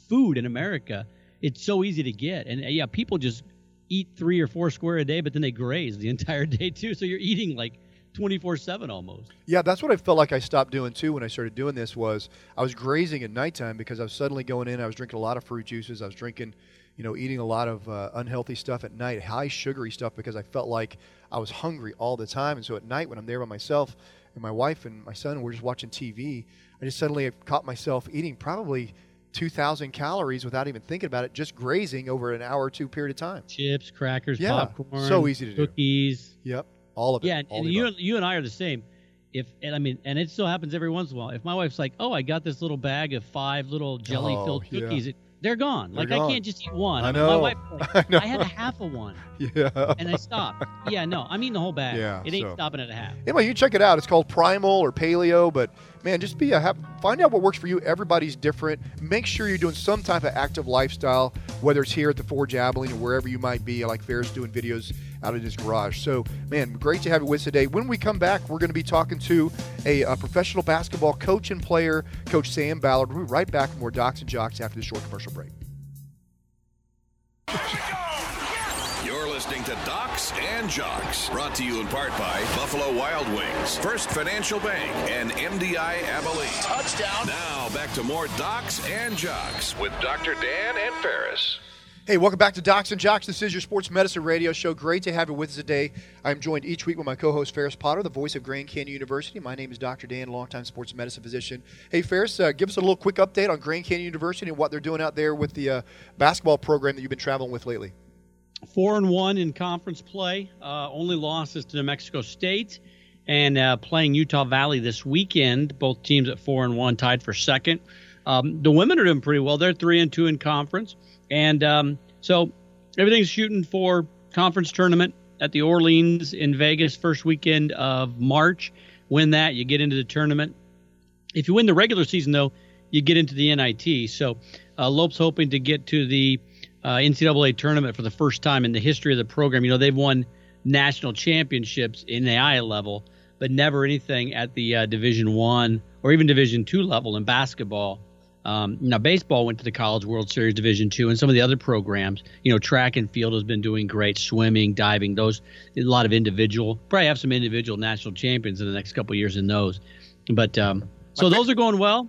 food in America; it's so easy to get. And uh, yeah, people just eat three or four square a day, but then they graze the entire day too. So you're eating like 24/7 almost. Yeah, that's what I felt like I stopped doing too when I started doing this was I was grazing at nighttime because I was suddenly going in. I was drinking a lot of fruit juices. I was drinking, you know, eating a lot of uh, unhealthy stuff at night, high sugary stuff because I felt like I was hungry all the time. And so at night when I'm there by myself and my wife and my son, we're just watching TV. I just suddenly caught myself eating probably 2,000 calories without even thinking about it, just grazing over an hour or two period of time. Chips, crackers, Yeah, popcorn, so easy to do. cookies. Yep, all of it. Yeah, and, all and the you you and I are the same. If and I mean, and it still happens every once in a while. If my wife's like, "Oh, I got this little bag of five little jelly-filled Oh, yeah. cookies," it, they're gone. They're like gone. I can't just eat one. I know. My wife, I know. I had a half of one, yeah. and I stopped. yeah, no, I'm eating the whole bag. Yeah, it ain't so- stopping at a half. Anyway, you check it out. It's called Primal or Paleo, but man, just be a have, find out what works for you. Everybody's different. Make sure you're doing some type of active lifestyle, whether it's here at the Forge Abilene or wherever you might be. Like Ferris doing videos out of his garage. So, man, great to have you with us today. When we come back, we're going to be talking to a, uh professional basketball coach and player, Coach Sam Ballard. We'll be right back with more Docs and Jocks after this short commercial break. You're listening to Docs and Jocks, brought to you in part by Buffalo Wild Wings, First Financial Bank, and MDI Abilene. Touchdown. Now back to more Docs and Jocks with Dr. Dan and Ferris. Hey, welcome back to Docs and Jocks. This is your sports medicine radio show. Great to have you with us today. I'm joined each week with my co-host Ferris Potter, the voice of Grand Canyon University. My name is Dr. Dan, a longtime sports medicine physician. Hey, Ferris, uh, give us a little quick update on Grand Canyon University and what they're doing out there with the uh, basketball program that you've been traveling with lately. Four and one in conference play. Uh, only losses to New Mexico State and uh, playing Utah Valley this weekend. Both teams at four and one, tied for second. Um, the women are doing pretty well. They're three and two in conference. And um, so everything's shooting for conference tournament at the Orleans in Vegas first weekend of March. Win that, you get into the tournament. If you win the regular season, though, you get into the NIT. So uh, Lope's hoping to get to the uh, NCAA tournament for the first time in the history of the program. You know, they've won national championships in the I level, but never anything at the uh, Division One or even Division Two level in basketball. Um, now, baseball went to the College World Series Division Two, and some of the other programs. You know, track and field has been doing great. Swimming, diving, those a lot of individual. Probably have some individual national champions in the next couple years in those. But um, so those are going well.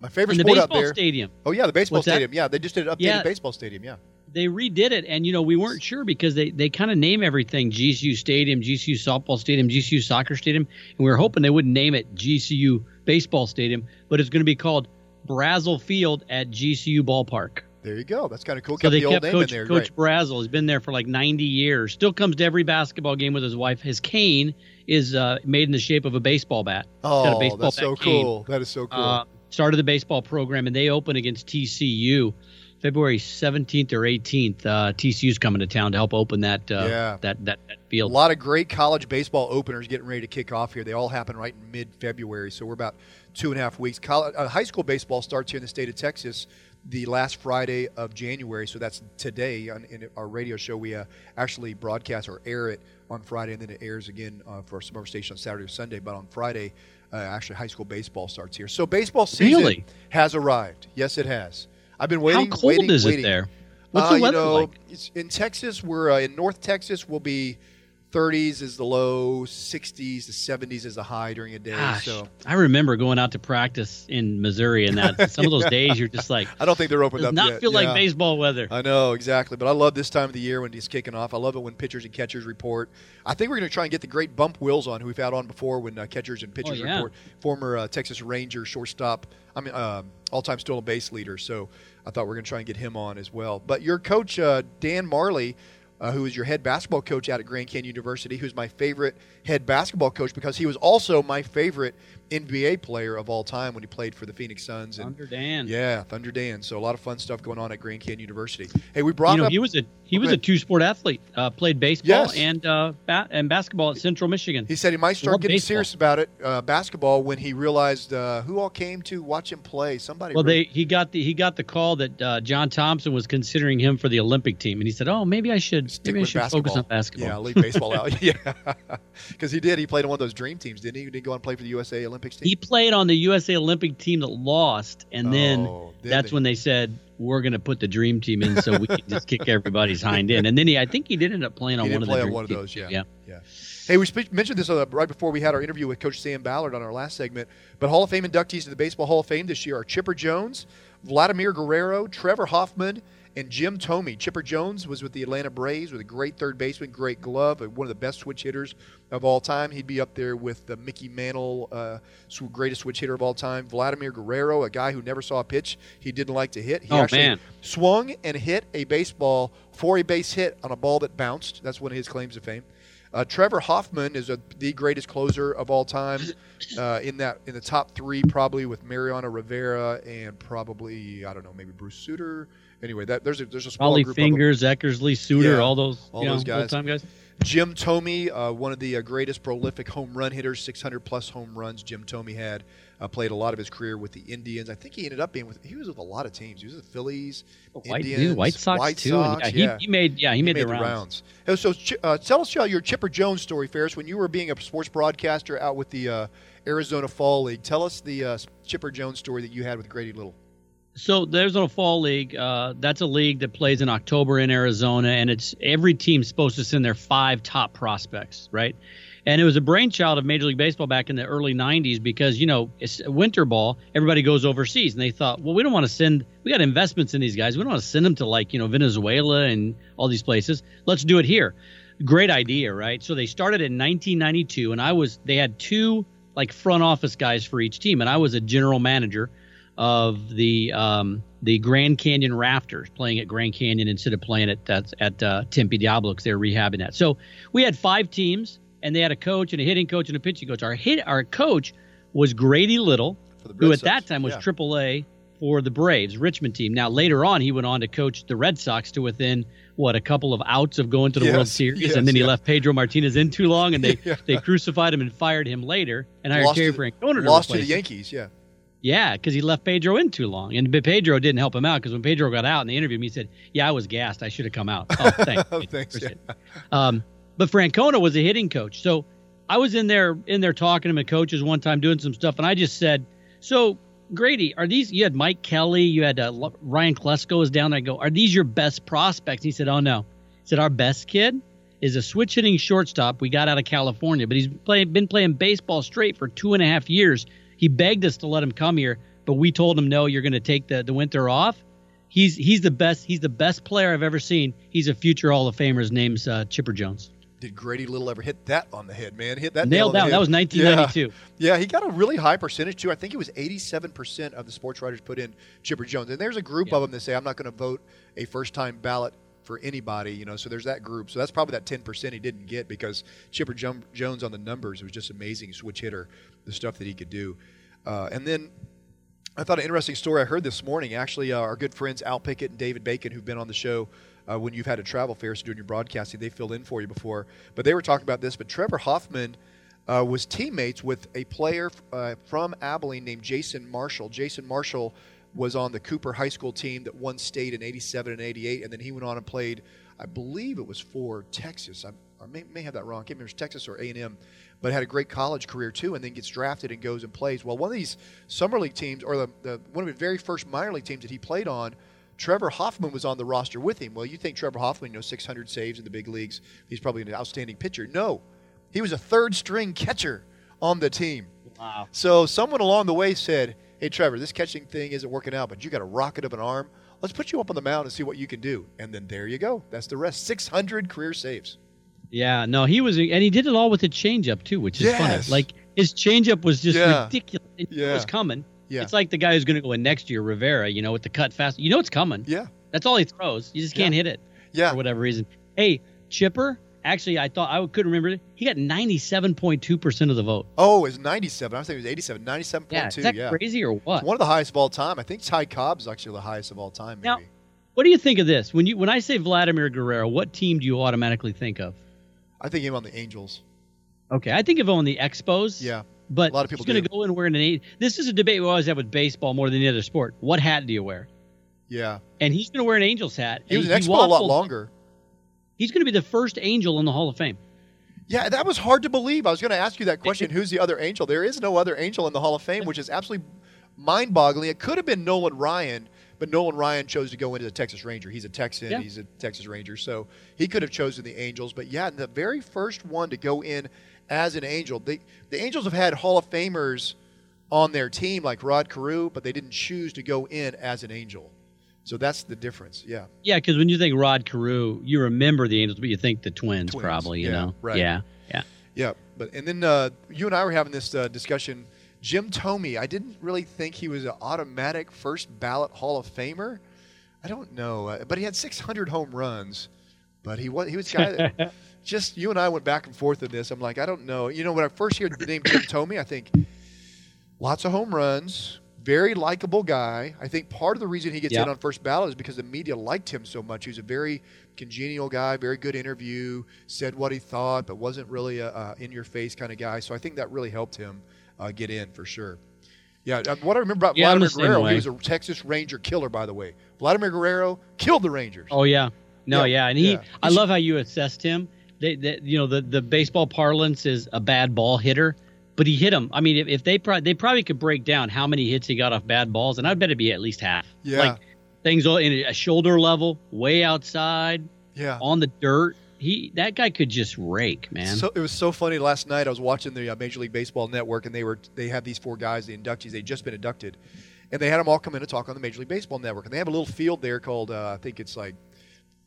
My favorite sport out there. stadium. Oh yeah, the baseball What's that? stadium. Yeah, they just did an updated Yeah. baseball stadium. Yeah. they redid it and you know we weren't sure because they, they kind of name everything gcu stadium gcu softball stadium gcu soccer stadium and we were hoping they wouldn't name it gcu baseball stadium but it's going to be called Brazell field at gcu ballpark There you go. That's kind of cool. so Kept they the old kept name coach, in there. coach Great. Brazell has been there for like 90 years still comes to every basketball game with his wife his cane is uh, made in the shape of a baseball bat He's a Oh, baseball that's bat so cane. cool. That is so cool. Uh, started the baseball program, and they open against TCU February 17th or 18th. Uh, TCU's coming to town to help open that uh, Yeah. that, that that A lot of great college baseball openers getting ready to kick off here. They all happen right in mid-February, so we're about two and a half weeks. College, uh, high school baseball starts here in the state of Texas the last Friday of January, so that's today. On, in our radio show, we uh, actually broadcast or air it on Friday, and then it airs again uh, for some other station on Saturday or Sunday. But on Friday, uh, actually, high school baseball starts here. So baseball season Really? has arrived. Yes, it has. I've been waiting. How cold waiting, is waiting. it there? What's Uh, the you weather know, like? in Texas, we're uh, in North Texas. We'll be 30s is the low, 60s to 70s is the high during a day. Gosh, So I remember going out to practice in Missouri, and that some of those days you're just like, I don't think they're opened up not yet. feel like baseball weather. I know exactly, but I love this time of the year when it's kicking off. I love it when pitchers and catchers report. I think we're going to try and get the great Bump Wills on, who we've had on before when uh, catchers and pitchers Oh, yeah. report. Former uh, Texas Ranger shortstop, I mean, um, all-time stolen base leader. So I thought we are going to try and get him on as well. But your coach uh, Dan Majerle. Uh, who is your head basketball coach out at Grand Canyon University? Who's my favorite head basketball coach because he was also my favorite NBA player of all time when he played for the Phoenix Suns. And Thunder Dan. yeah, Thunder Dan. So a lot of fun stuff going on at Grand Canyon University. Hey, we brought you know, up. he was a he was a two sport athlete. Uh, played baseball Yes. and uh, ba- and basketball at Central Michigan. He said he might start getting baseball. serious about it, uh, basketball, when he realized uh, who all came to watch him play. Somebody. Well, wrote- they he got the he got the call that uh, John Thompson was considering him for the Olympic team, and he said, "Oh, maybe I should stick maybe I should basketball. focus on basketball." Yeah, leave baseball out. yeah, because he did. He played on one of those dream teams, didn't he? He did go and play for the USA Olympics team. He played on the USA Olympic team that lost, and then Oh, did that's they? when they said we're going to put the dream team in so we can just kick everybody's hind end. And then he, I think he did end up playing on He one of the play on dream one of teams. those, yeah. yeah. Yeah. Hey, we spe- mentioned this uh, right before we had our interview with Coach Sam Ballard on our last segment. But Hall of Fame inductees to the Baseball Hall of Fame this year are Chipper Jones, Vladimir Guerrero, Trevor Hoffman, and Jim Thome. Chipper Jones was with the Atlanta Braves with a great third baseman, great glove, one of the best switch hitters of all time. He'd be up there with the Mickey Mantle, uh, greatest switch hitter of all time. Vladimir Guerrero, a guy who never saw a pitch he didn't like to hit. He Oh, actually man. swung and hit a baseball for a base hit on a ball that bounced. That's one of his claims to fame. Uh, Trevor Hoffman is a, the greatest closer of all time. Uh, in that, in the top three, probably with Mariano Rivera and probably I don't know, maybe Bruce Sutter. Anyway, that there's a there's a small Ollie group. Fingers, Eckersley, Sutter, Yeah, all those all you know, those guys. guys. Jim Thome, uh, one of the uh, greatest prolific home run hitters, 600 plus home runs. Jim Thome had uh, played a lot of his career with the Indians. I think he ended up being with. He was with a lot of teams. He was with the Phillies, White, Indians, he was White Sox White too. Sox, yeah, he- yeah. He, made yeah he, made, the, rounds. Oh, So, uh, tell us your Chipper Jones story, Ferris. When you were being a sports broadcaster out with the uh, Arizona Fall League, tell us the uh, Chipper Jones story that you had with Grady Little. So there's a fall league. Uh, that's a league that plays in October in Arizona, and it's every team's supposed to send their five top prospects, right? And it was a brainchild of Major League Baseball back in the early 90s because, you know, it's winter ball, everybody goes overseas. And they thought, well, we don't want to send, we got investments in these guys. We don't want to send them to like, you know, Venezuela and all these places. Let's do it here. Great idea, right? So they started in 1992, and I was, they had two like front office guys for each team. And I was a general manager of the um, the Grand Canyon Rafters, playing at Grand Canyon instead of playing at at, at uh, Tempe Diablo because they were rehabbing that. So we had five teams and they had a coach and a hitting coach and a pitching coach. Our hit our coach was Grady Little, who at that time was yeah. AAA for the Braves Richmond team. Now later on, he went on to coach the Red Sox to within what a couple of outs of going to the yes, World Series, yes, and then he left Pedro Martinez in too long, and they yeah. they crucified him and fired him later, and hired Terry Francona to lost to the Yankees. Yeah. Yeah, because he left Pedro in too long, and Pedro didn't help him out. Because when Pedro got out in interviewed interview, he said, "Yeah, I was gassed. I should have come out." Oh, thanks. thanks. Yeah. Um, but Francona was a hitting coach, so I was in there in there talking to my coaches one time doing some stuff, and I just said, "So Grady, are these? You had Mike Kelly, you had uh, Ryan Klesko was down there. I go, are these your best prospects? he said, "Oh no." He said, "Our best kid is a switch hitting shortstop we got out of California, but he's play, been playing baseball straight for two and a half years. He begged us to let him come here, but we told him no. You're going to take the the winter off." He's he's the best. He's the best player I've ever seen. He's a future Hall of Famer. His name's uh, Chipper Jones did Grady Little ever hit that on the head, man? Hit that nailed down. That was 1992. Yeah. yeah. he got a really high percentage too. I think it was 87% of the sports writers put in Chipper Jones, and there's a group yeah. of them that say I'm not going to vote a first-time ballot for anybody, you know. So there's that group. So that's probably that 10% he didn't get because Chipper Jones on the numbers was just amazing switch hitter, the stuff that he could do, uh, and then. I thought an interesting story I heard this morning. Actually, uh, our good friends Al Pickett and David Bacon, who've been on the show uh, when you've had a travel fair, so doing your broadcasting, they filled in for you before. But they were talking about this. But Trevor Hoffman uh, was teammates with a player uh, from Abilene named Jason Marshall. Jason Marshall was on the Cooper High School team that won state in '87 and '88, and then he went on and played. I believe it was for Texas. I, I may, may, have that wrong. I can't remember Texas or A&M, but had a great college career too, and then gets drafted and goes and plays. Well, one of these summer league teams, or the, the one of the very first minor league teams that he played on, Trevor Hoffman was on the roster with him. Well, you think Trevor Hoffman, you know, 600 saves in the big leagues, he's probably an outstanding pitcher. No, he was a third string catcher on the team. Wow. So someone along the way said, hey, Trevor, this catching thing isn't working out, but you got a rocket of an arm. Let's put you up on the mound and see what you can do. And then there you go. That's the rest. 600 career saves. Yeah, no, he was, and he did it all with a changeup too, which is yes. funny. Like his changeup was just yeah. ridiculous. It yeah. was coming yeah. It's like the guy who's going to go in next year, Rivera, you know, with the cut fast. You know it's coming. Yeah. That's all he throws. You just can't yeah. hit it. Yeah. For whatever reason. Hey, Chipper, actually, I thought I couldn't remember it. He got 97.2% of the vote. Oh, it was 97. I was thinking it was 87. 97.2. Yeah. Is that yeah. crazy or what? It's one of the highest of all time. I think Ty Cobb is actually the highest of all time, maybe. Now, what do you think of this? When you when I say Vladimir Guerrero, what team do you automatically think of? I think him on the Angels. Okay, I think of him on the Expos. Yeah. But a lot of people he's going to go in wearing an eight. This is a debate we always have with baseball more than any other sport. What hat do you wear? Yeah. And he's going to wear an Angels hat. He was an Expo a lot longer. He's going to be the first Angel in the Hall of Fame. Yeah, that was hard to believe. I was going to ask you that question. Who's the other Angel? There is no other Angel in the Hall of Fame, which is absolutely mind-boggling. It could have been Nolan Ryan, but Nolan Ryan chose to go into the Texas Ranger. He's a Texan. Yeah. He's a Texas Ranger, so he could have chosen the Angels. But yeah, the very first one to go in as an Angel. the the Angels have had Hall of Famers on their team like Rod Carew, but they didn't choose to go in as an Angel. So that's the difference. Yeah. Yeah, because when you think Rod Carew, you remember the Angels, but you think the Twins, twins probably. You yeah, know. Right. Yeah. Yeah. Yeah. But and then uh, you and I were having this uh, discussion. Jim Thome, I didn't really think he was an automatic first ballot Hall of Famer. I don't know, uh, but he had 600 home runs. But he was he was guy that just you and I went back and forth in this. I'm like, I don't know. You know, when I first hear the name Jim Thome, I think lots of home runs, very likable guy. I think part of the reason he gets yep. in on first ballot is because the media liked him so much. He was a very congenial guy, very good interview, said what he thought, but wasn't really a, a in your face kind of guy. So I think that really helped him uh, get in for sure. Yeah, uh, what I remember about yeah, Vladimir Guerrero, he was a Texas Ranger killer, by the way. Vladimir Guerrero killed the Rangers. Oh yeah, no, yeah, yeah. and he, yeah. I love how you assessed him they, they, you know, the, the baseball parlance is a bad ball hitter. but he hit them. I mean, if, if they pro- they probably could break down how many hits he got off bad balls, and I bet it'd be at least half. Yeah. Like things all in a shoulder level, way outside, Yeah. on the dirt. He that guy could just rake, man. So it was so funny last night. I was watching the uh, Major League Baseball Network, and they were they had these four guys, the inductees. They'd just been inducted, and they had them all come in and talk on the Major League Baseball Network. And they have a little field there called uh, I think it's like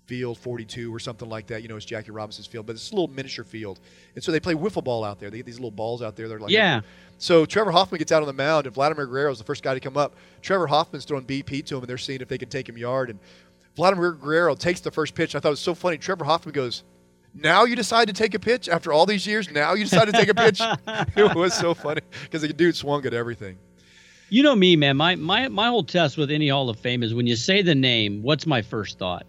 Field 42 or something like that. You know, it's Jackie Robinson's field, but it's a little miniature field. And so they play wiffle ball out there. They get these little balls out there. They're like Yeah. So Trevor Hoffman gets out on the mound, and Vladimir Guerrero is the first guy to come up. Trevor Hoffman's throwing BP to him, and they're seeing if they can take him yard. And Vladimir Guerrero takes the first pitch. I thought it was so funny. Trevor Hoffman goes, "Now you decide to take a pitch after all these years. Now you decide to take a pitch." it was so funny because the dude swung at everything. You know me, man. My my my whole test with any Hall of Fame is when you say the name, what's my first thought?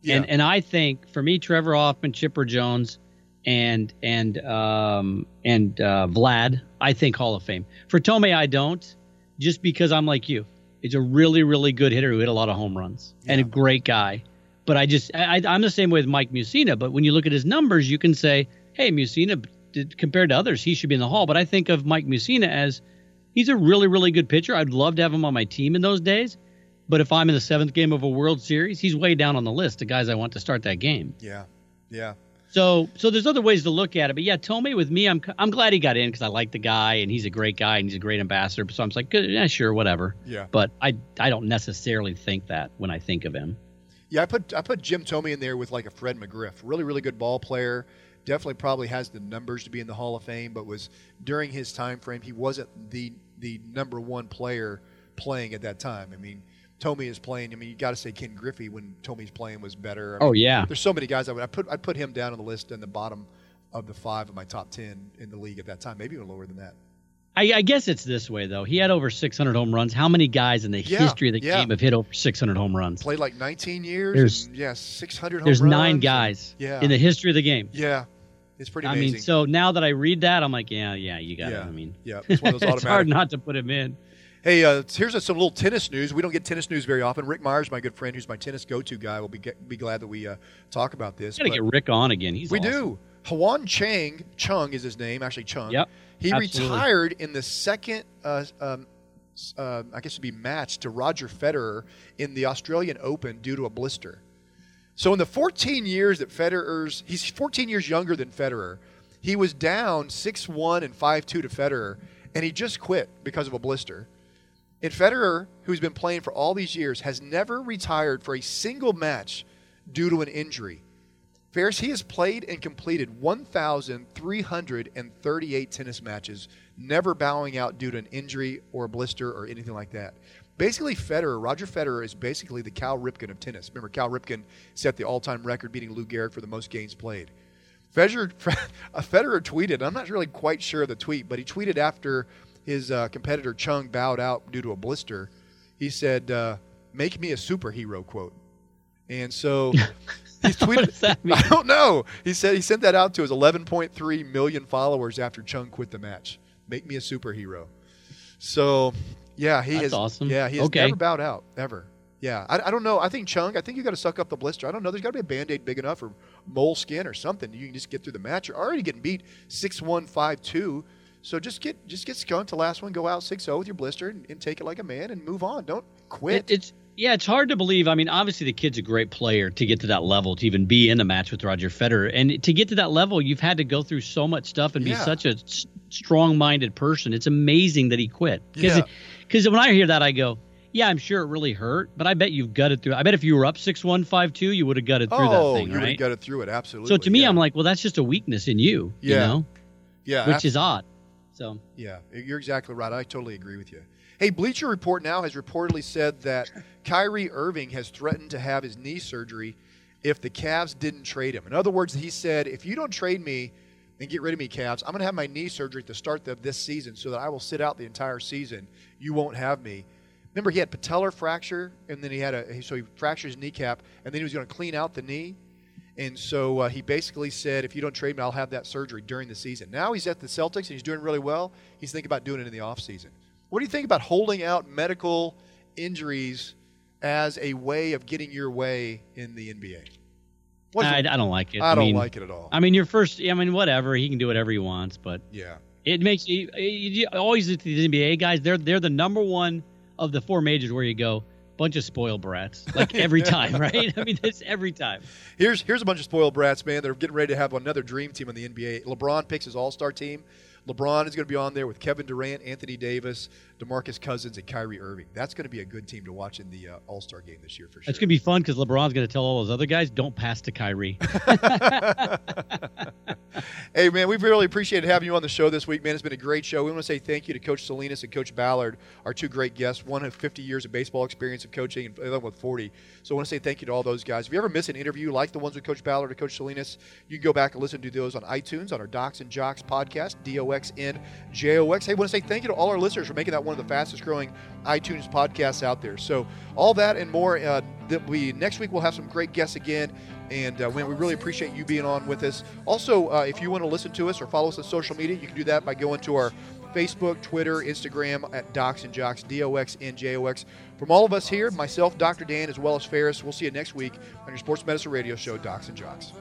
Yeah. And and I think for me, Trevor Hoffman, Chipper Jones, and and um and uh, Vlad, I think Hall of Fame. For Thome, I don't, just because I'm like you. He's a really really good hitter who hit a lot of home runs and a great guy. But I just I, I'm the same way with Mike Mussina. But when you look at his numbers, you can say, hey, Mussina compared to others, he should be in the Hall. But I think of Mike Mussina as he's a really really good pitcher. I'd love to have him on my team in those days. But if I'm in the seventh game of a World Series, he's way down on the list of guys I want to start that game. Yeah, yeah. So, so there's other ways to look at it. But yeah, Thome with me, I'm I'm glad he got in because I like the guy and he's a great guy and he's a great ambassador. So I'm just like, yeah, sure, whatever. Yeah. But I I don't necessarily think that when I think of him. Yeah, I put I put Jim Thome in there with like a Fred McGriff, really really good ball player. Definitely probably has the numbers to be in the Hall of Fame, but was during his time frame he wasn't the the number one player playing at that time. I mean, Thome is playing. I mean, you got to say Ken Griffey when Thome's playing was better. I Oh, yeah. there's so many guys. I would I put I put him down on the list in the bottom of the five of my top ten in the league at that time, maybe even lower than that. I, I guess it's this way though. He had over 600 home runs. How many guys in the Yeah, history of the yeah. game have hit over 600 home runs? Played like 19 years. There's- and, yeah, 600. home There's nine guys Yeah. in the history of the game. Yeah, it's pretty I mean, so now that I read that, I'm like, yeah, yeah, you got Yeah. it. I mean, Yeah, it's one of those it's hard not to put him in. Hey, uh, here's some little tennis news. We don't get tennis news very often. Rick Myers, my good friend, who's my tennis go-to guy, will be get, be glad that we uh, talk about this. Got to get Rick on again. He's we awesome. do. Hwan Chang, Chung is his name, actually Chung. Yep, He absolutely. retired in the second, uh, um, uh, I guess it'd be match to Roger Federer in the Australian Open due to a blister. So in the 14 years that Federer's, he's 14 years younger than Federer. He was down 6-1 and 5-2 to Federer, and he just quit because of a blister. And Federer, who's been playing for all these years, has never retired for a single match due to an injury. Ferris, he has played and completed 1,338 tennis matches, never bowing out due to an injury or a blister or anything like that. Basically, Federer, Roger Federer, is basically the Cal Ripken of tennis. Remember, Cal Ripken set the all-time record, beating Lou Gehrig for the most games played. Federer, Federer tweeted, I'm not really quite sure of the tweet, but he tweeted after his uh, competitor Chung bowed out due to a blister. He said, uh, "Make me a superhero." Quote. And so he tweeted. I don't know. He said he sent that out to his 11.3 million followers after Chung quit the match. Make me a superhero. So yeah, he That's has. awesome. Yeah, he has Okay. never bowed out ever. Yeah, I, I don't know. I think Chung. I think you got to suck up the blister. I don't know. There's got to be a band aid big enough or mole skin or something. You can just get through the match. You're already getting beat six one five two. So just get just get skunked to last one. Go out 6-0 with your blister and, and take it like a man and move on. Don't quit. It, it's yeah, it's hard to believe. I mean, obviously the kid's a great player to get to that level to even be in the match with Roger Federer, and to get to that level, you've had to go through so much stuff and be such a s- strong-minded person. It's amazing that he quit. Yeah. Because when I hear that, I go, yeah, I'm sure it really hurt, but I bet you've gutted through. I bet if you were up six one five two, you would have gutted through oh, that thing, you would right? have got it through it absolutely. so to me, yeah. I'm like, well, that's just a weakness in you, you Yeah. know, yeah, which is odd. So Yeah, you're exactly right. I totally agree with you. Hey, Bleacher Report now has reportedly said that Kyrie Irving has threatened to have his knee surgery if the Cavs didn't trade him. In other words, he said, if you don't trade me and get rid of me, Cavs, I'm going to have my knee surgery at the start of this season so that I will sit out the entire season. You won't have me. Remember, he had patellar fracture, and then he had a so he fractured his kneecap, and then he was going to clean out the knee. And so uh, he basically said, if you don't trade me, I'll have that surgery during the season. Now he's at the Celtics and he's doing really well. He's thinking about doing it in the offseason. What do you think about holding out medical injuries as a way of getting your way in the NBA? I, I don't like it. I don't mean, like it at all. I mean, your first. I mean, whatever. He can do whatever he wants, but yeah. It makes you, you always the NBA guys. They're they're the number one of the four majors where you go bunch of spoiled brats, like every time, right? I mean, it's every time. Here's here's a bunch of spoiled brats, man. They're getting ready to have another dream team in the NBA. LeBron picks his All Star team. LeBron is going to be on there with Kevin Durant, Anthony Davis, DeMarcus Cousins, and Kyrie Irving. That's going to be a good team to watch in the uh, All Star game this year for sure. It's going to be fun because LeBron's going to tell all those other guys, "Don't pass to Kyrie." hey, man, we've really appreciated having you on the show this week, man. It's been a great show. We want to say thank you to Coach Salinas and Coach Ballard, our two great guests. One has 50 years of baseball experience of coaching, and the other with 40. So I want to say thank you to all those guys. If you ever miss an interview like the ones with Coach Ballard or Coach Salinas, you can go back and listen to those on iTunes on our Docs and Jocks podcast, D O X N J O X. Hey, I want to say thank you to all our listeners for making that one of the fastest growing iTunes podcasts out there. So all that and more. Uh, that we next week we'll have some great guests again, and uh, we really appreciate you being on with us. Also, uh, if you want to listen to us or follow us on social media, you can do that by going to our Facebook, Twitter, Instagram at Docs and Jocks, D O X N J O X. From all of us here, myself, Dr. Dan, as well as Ferris, we'll see you next week on your Sports Medicine Radio Show, Docs and Jocks.